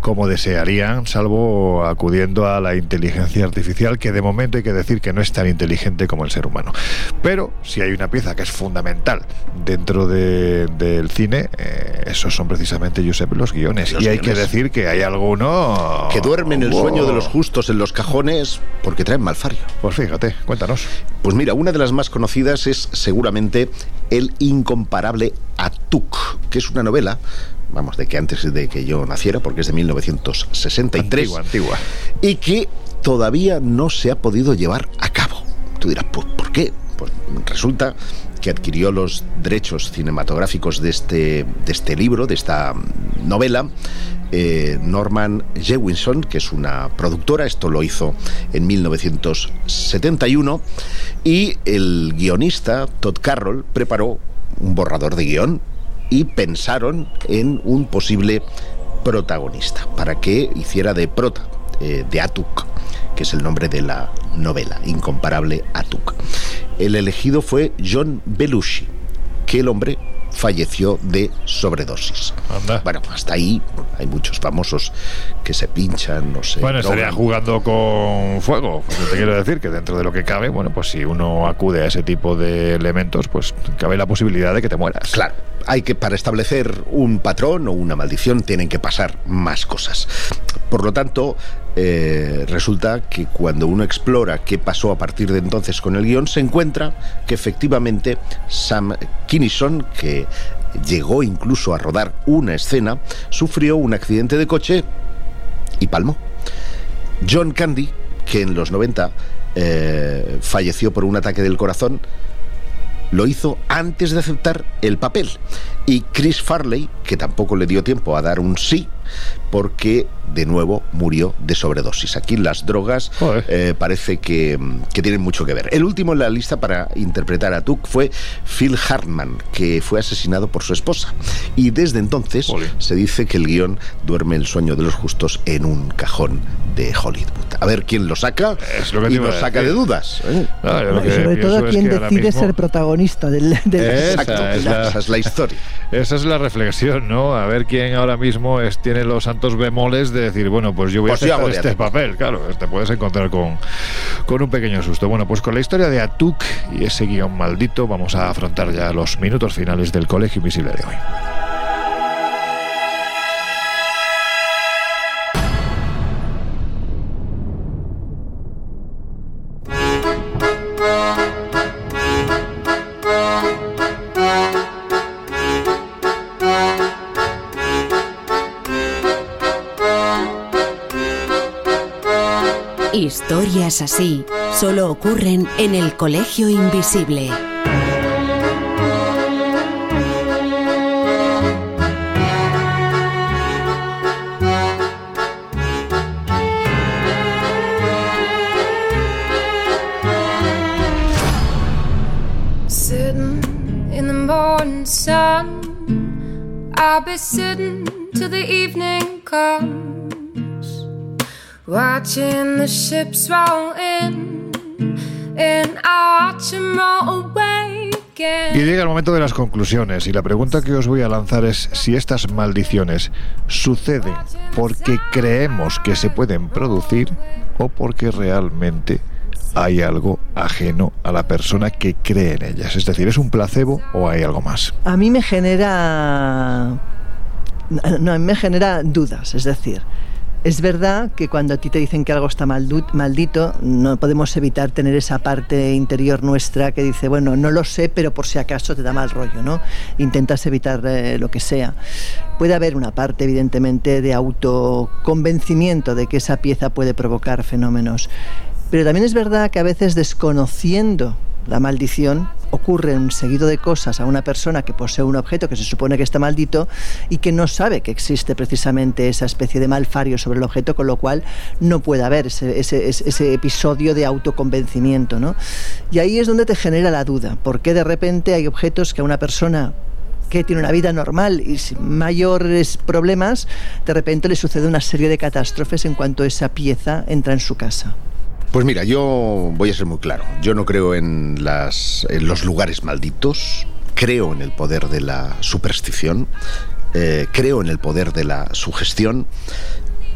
[SPEAKER 3] como desearían, salvo acudiendo a la inteligencia artificial, que de momento hay que decir que no es tan inteligente como el ser humano. Pero si hay una pieza que es fundamental dentro del cine, eh, esos son precisamente, Josep, los guiones. y hay que decir que hay alguno...
[SPEAKER 5] Que duermen el sueño de los justos en los cajones porque traen malfario.
[SPEAKER 3] Pues fíjate, cuéntanos.
[SPEAKER 5] Pues mira, una de las más conocidas es seguramente El incomparable Atuk, que es una novela vamos, de que antes de que yo naciera, porque es de 1963.
[SPEAKER 3] Antigua, antigua.
[SPEAKER 5] Y que todavía no se ha podido llevar a cabo. Tú dirás, ¿por qué? Pues resulta que adquirió los derechos cinematográficos de este, de este libro, de esta novela, eh, Norman Jewinson, que es una productora, esto lo hizo en 1971, y el guionista Todd Carroll preparó un borrador de guion y pensaron en un posible protagonista para que hiciera de prota, eh, de Atuk, que es el nombre de la novela, incomparable Atuk. El elegido fue John Belushi, que el hombre falleció de sobredosis. Bueno, hasta ahí hay muchos famosos que se pinchan, no sé.
[SPEAKER 3] Bueno, estaría jugando con fuego. Pues te quiero decir que dentro de lo que cabe, bueno, pues si uno acude a ese tipo de elementos, pues cabe la posibilidad de que te mueras.
[SPEAKER 5] Claro hay que, para establecer un patrón o una maldición, tienen que pasar más cosas. Por lo tanto, eh, resulta que cuando uno explora qué pasó a partir de entonces con el guion, se encuentra que efectivamente Sam Kinison, que llegó incluso a rodar una escena, sufrió un accidente de coche y palmó. John Candy, que en los 90 eh, falleció por un ataque del corazón, lo hizo antes de aceptar el papel. Y Chris Farley, que tampoco le dio tiempo a dar un sí, porque de nuevo murió de sobredosis. Aquí las drogas eh, parece que, tienen mucho que ver. El último en la lista para interpretar a Tuck fue Phil Hartman, que fue asesinado por su esposa. Y desde entonces se dice que el guion duerme el sueño de los justos en un cajón de Hollywood. A ver quién lo saca y nos saca de dudas. ¿eh?
[SPEAKER 4] sobre todo quién decide ser protagonista del,
[SPEAKER 5] Exacto, esa es la historia.
[SPEAKER 3] Esa es la reflexión, ¿no? A ver quién ahora mismo es, tiene los santos bemoles de decir, bueno, pues yo voy a pues hacer este papel. Claro, te puedes encontrar con, con un pequeño susto. Bueno, pues con la historia de Atuk y ese guion maldito vamos a afrontar ya los minutos finales del Colegio Invisible de hoy.
[SPEAKER 2] Historias así solo ocurren en el Colegio Invisible.
[SPEAKER 11] Sitting in the morning sun, I'll be sitting till the evening comes watching the ships roll in, and I watch them roll away.
[SPEAKER 3] Y llega el momento de las conclusiones y la pregunta que os voy a lanzar es si estas maldiciones suceden porque creemos que se pueden producir o porque realmente hay algo ajeno a la persona que cree en ellas. Es decir, ¿es un placebo o hay algo más?
[SPEAKER 4] A mí me genera... No, a mí me genera dudas, es decir, es verdad que cuando a ti te dicen que algo está maldito, no podemos evitar tener esa parte interior nuestra que dice, bueno, no lo sé, pero por si acaso te da mal rollo, ¿no? Intentas evitar eh, lo que sea. Puede haber una parte, evidentemente, de autoconvencimiento de que esa pieza puede provocar fenómenos. Pero también es verdad que a veces desconociendo la maldición ocurre un seguido de cosas a una persona que posee un objeto que se supone que está maldito y que no sabe que existe precisamente esa especie de malfario sobre el objeto, con lo cual no puede haber ese, episodio de autoconvencimiento. ¿no? Y ahí es donde te genera la duda, porque de repente hay objetos que a una persona que tiene una vida normal y sin mayores problemas, de repente le sucede una serie de catástrofes en cuanto esa pieza entra en su casa.
[SPEAKER 5] Pues mira, yo voy a ser muy claro. Yo no creo en, los lugares malditos. Creo en el poder de la superstición. Eh, creo en el poder de la sugestión.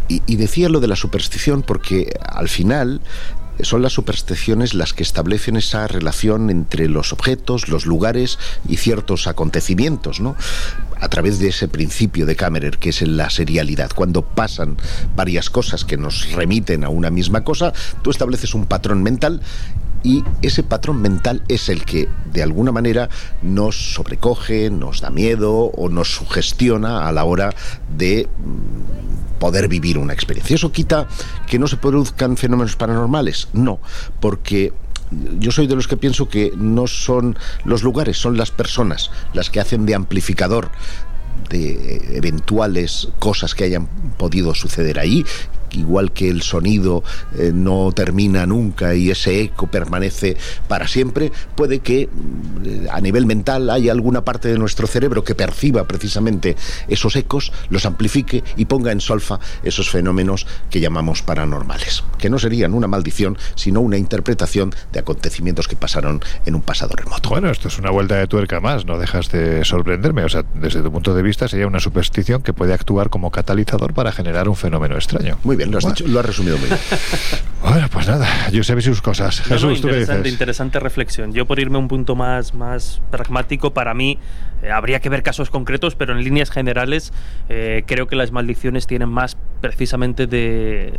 [SPEAKER 5] Y, y, decía lo de la superstición porque al final son las supersticiones las que establecen esa relación entre los objetos, los lugares y ciertos acontecimientos, ¿no? A través de ese principio de Kammerer, que es la serialidad. Cuando pasan varias cosas que nos remiten a una misma cosa, tú estableces un patrón mental y ese patrón mental es el que de alguna manera nos sobrecoge, nos da miedo o nos sugestiona a la hora de poder vivir una experiencia. ¿Eso quita que no se produzcan fenómenos paranormales? No, porque yo soy de los que pienso que no son los lugares, son las personas las que hacen de amplificador de eventuales cosas que hayan podido suceder ahí igual que el sonido eh, no termina nunca y ese eco permanece para siempre, puede que mm, a nivel mental haya alguna parte de nuestro cerebro que perciba precisamente esos ecos, los amplifique y ponga en solfa esos fenómenos que llamamos paranormales, que no serían una maldición, sino una interpretación de acontecimientos que pasaron en un pasado remoto.
[SPEAKER 3] Bueno, esto es una vuelta de tuerca más, no dejas de sorprenderme, o sea, desde tu punto de vista sería una superstición que puede actuar como catalizador para generar un fenómeno extraño.
[SPEAKER 5] Muy bien, lo has, lo has resumido muy bien.
[SPEAKER 3] Bueno, pues nada, yo sé sus cosas. Jesús, ¿tú
[SPEAKER 6] interesante,
[SPEAKER 3] qué
[SPEAKER 6] interesante reflexión. Yo por irme a un punto más, más pragmático, para mí eh, habría que ver casos concretos, pero en líneas generales eh, creo que las maldiciones tienen más precisamente de,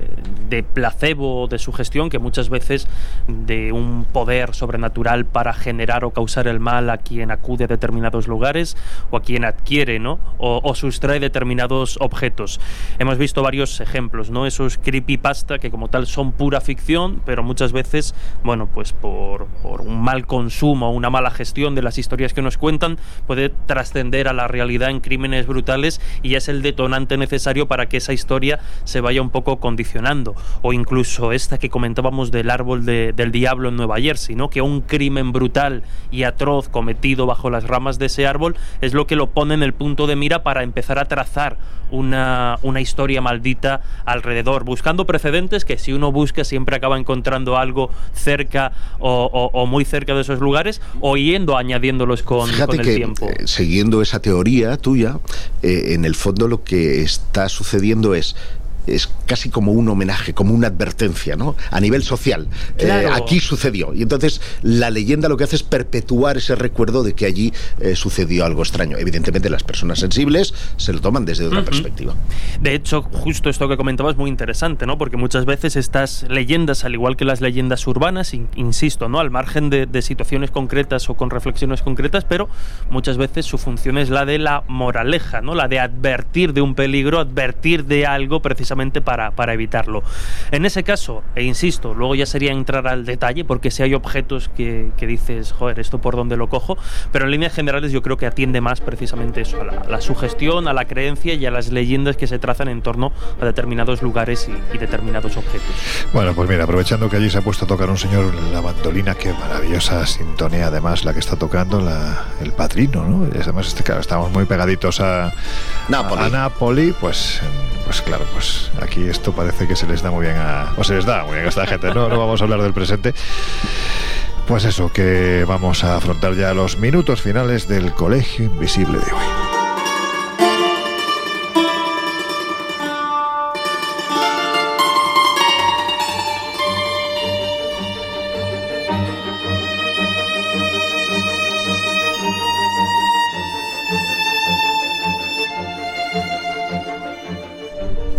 [SPEAKER 6] de placebo, de sugestión, que muchas veces de un poder sobrenatural para generar o causar el mal a quien acude a determinados lugares o a quien adquiere ¿no? o, o sustrae determinados objetos. Hemos visto varios ejemplos, ¿no? esos creepypasta que como tal son pura ficción, pero muchas veces, bueno, pues por, por un mal consumo una mala gestión de las historias que nos cuentan, puede trascender a la realidad en crímenes brutales y es el detonante necesario para que esa historia se vaya un poco condicionando. O incluso esta que comentábamos del árbol del diablo en Nueva Jersey, ¿no? que un crimen brutal y atroz cometido bajo las ramas de ese árbol es lo que lo pone en el punto de mira para empezar a trazar una, una historia maldita alrededor, buscando precedentes que si uno busca siempre acaba encontrando algo cerca o, muy cerca de esos lugares o yendo añadiéndolos con, con el tiempo.
[SPEAKER 5] Siguiendo esa teoría tuya, eh, en el fondo lo que está sucediendo es es casi como un homenaje, como una advertencia, ¿no? A nivel social. Eh, aquí sucedió. Y entonces la leyenda lo que hace es perpetuar ese recuerdo de que allí eh, sucedió algo extraño. Evidentemente las personas sensibles se lo toman desde otra perspectiva.
[SPEAKER 6] De hecho, justo esto que comentabas es muy interesante, ¿no? Porque muchas veces estas leyendas, al igual que las leyendas urbanas, insisto, ¿no? Al margen de, de situaciones concretas o con reflexiones concretas, pero muchas veces su función es la de la moraleja, ¿no? La de advertir de un peligro, advertir de algo precisamente precisamente para, para evitarlo. En ese caso, e insisto, luego ya sería entrar al detalle, porque si hay objetos que, que dices, joder, esto por dónde lo cojo, pero en líneas generales yo creo que atiende más precisamente eso, a la, sugestión, a la creencia y a las leyendas que se trazan en torno a determinados lugares y, determinados objetos.
[SPEAKER 3] Bueno, pues mira, aprovechando que allí se ha puesto a tocar un señor la bandolina, qué maravillosa sintonía además la que está tocando la, el padrino, ¿no? Además, este, claro, estamos muy pegaditos a Napoli. a Napoli, pues pues claro, pues aquí esto parece que se les da muy bien a. o se les da muy bien a esta gente, ¿no? No vamos a hablar del presente. Pues eso, que vamos a afrontar ya los minutos finales del Colegio Invisible de hoy.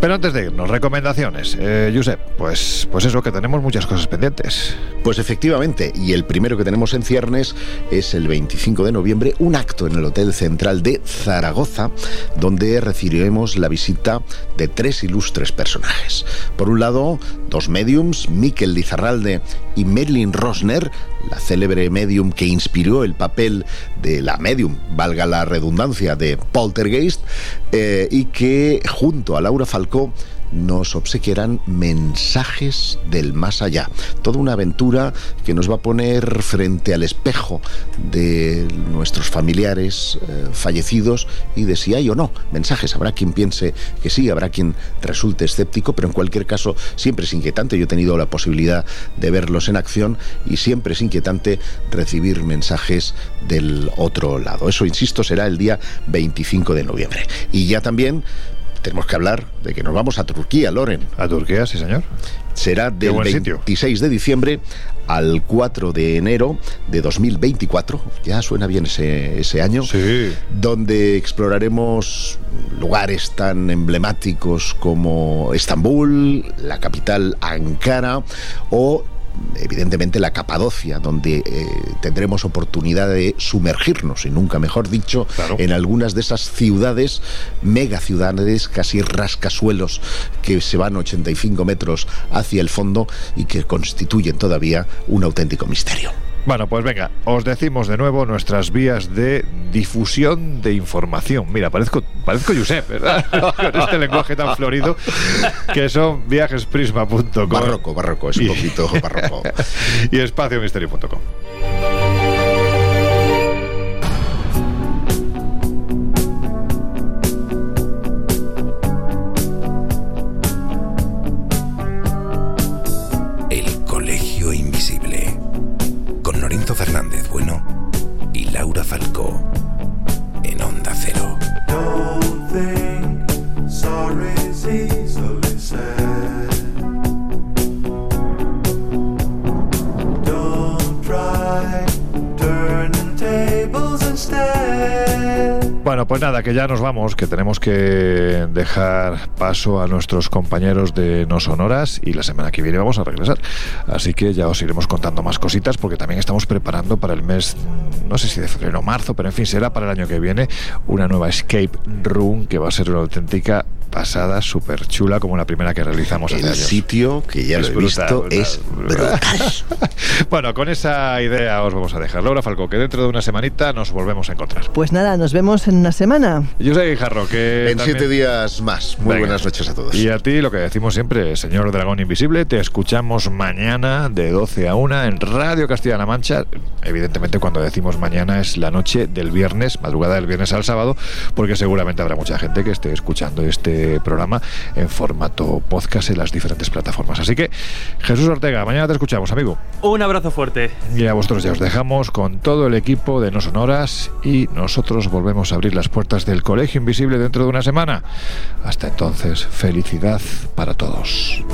[SPEAKER 3] Pero antes de irnos, recomendaciones. Eh, Josep, pues, pues eso, que tenemos muchas cosas pendientes.
[SPEAKER 5] Pues efectivamente, y el primero que tenemos en ciernes es el 25 de noviembre, un acto en el Hotel Central de Zaragoza, donde recibiremos la visita de tres ilustres personajes. Por un lado, dos mediums, Miquel Lizarralde y Merlin Rosner, la célebre medium que inspiró el papel de la medium, valga la redundancia, de Poltergeist, eh, y que junto a Laura Falcó nos obsequiarán mensajes del más allá. Toda una aventura que nos va a poner frente al espejo de nuestros familiares eh, fallecidos y de si hay o no mensajes. Habrá quien piense que sí, habrá quien resulte escéptico, pero en cualquier caso siempre es inquietante. Yo he tenido la posibilidad de verlos en acción y siempre es inquietante recibir mensajes del otro lado. Eso, insisto, será el día 25 de noviembre. Y ya también tenemos que hablar de que nos vamos a Turquía, Loren.
[SPEAKER 3] A Turquía, sí, señor.
[SPEAKER 5] Será del 26 de diciembre al 4 de enero de 2024, ya suena bien ese, ese año,
[SPEAKER 3] sí.
[SPEAKER 5] donde exploraremos lugares tan emblemáticos como Estambul, la capital Ankara o evidentemente la Capadocia, donde eh, tendremos oportunidad de sumergirnos, y nunca mejor dicho, en algunas de esas ciudades, mega ciudades, casi rascasuelos, que se van 85 metros hacia el fondo y que constituyen todavía un auténtico misterio.
[SPEAKER 3] Bueno, pues venga, os decimos de nuevo nuestras vías de difusión de información. Mira, parezco, parezco Josep, ¿verdad? Con este lenguaje tan florido que son viajesprisma.com.
[SPEAKER 5] Barroco, barroco, es un poquito barroco.
[SPEAKER 3] y espaciomisterio.com. nada, que ya nos vamos, que tenemos que dejar paso a nuestros compañeros de No Sonoras y la semana que viene vamos a regresar. Así que ya os iremos contando más cositas porque también estamos preparando para el mes, no sé si de febrero o marzo, pero en fin, será para el año que viene una nueva Escape Room que va a ser una auténtica pasada, súper chula, como la primera que realizamos
[SPEAKER 5] hace
[SPEAKER 3] El
[SPEAKER 5] sitio, que ya lo he visto, es brutal.
[SPEAKER 3] bueno, con esa idea os vamos a dejar. Laura Falco, que dentro de una semanita nos volvemos a encontrar.
[SPEAKER 4] Pues nada, nos vemos en una semana.
[SPEAKER 3] Yo soy Guijarro, que...
[SPEAKER 5] En siete días más. Muy buenas noches a todos.
[SPEAKER 3] Y a ti, lo que decimos siempre, señor Dragón Invisible, te escuchamos mañana de 12 a 1 en Radio Castilla-La Mancha. Evidentemente, cuando decimos mañana es la noche del viernes, madrugada del viernes al sábado, porque seguramente habrá mucha gente que esté escuchando este programa en formato podcast en las diferentes plataformas. Así que, Jesús Ortega, mañana te escuchamos, amigo.
[SPEAKER 6] Un abrazo fuerte.
[SPEAKER 3] Y a vosotros ya os dejamos con todo el equipo de No Sonoras y nosotros volvemos a abrir las puertas del Colegio Invisible dentro de una semana. Hasta entonces, felicidad para todos.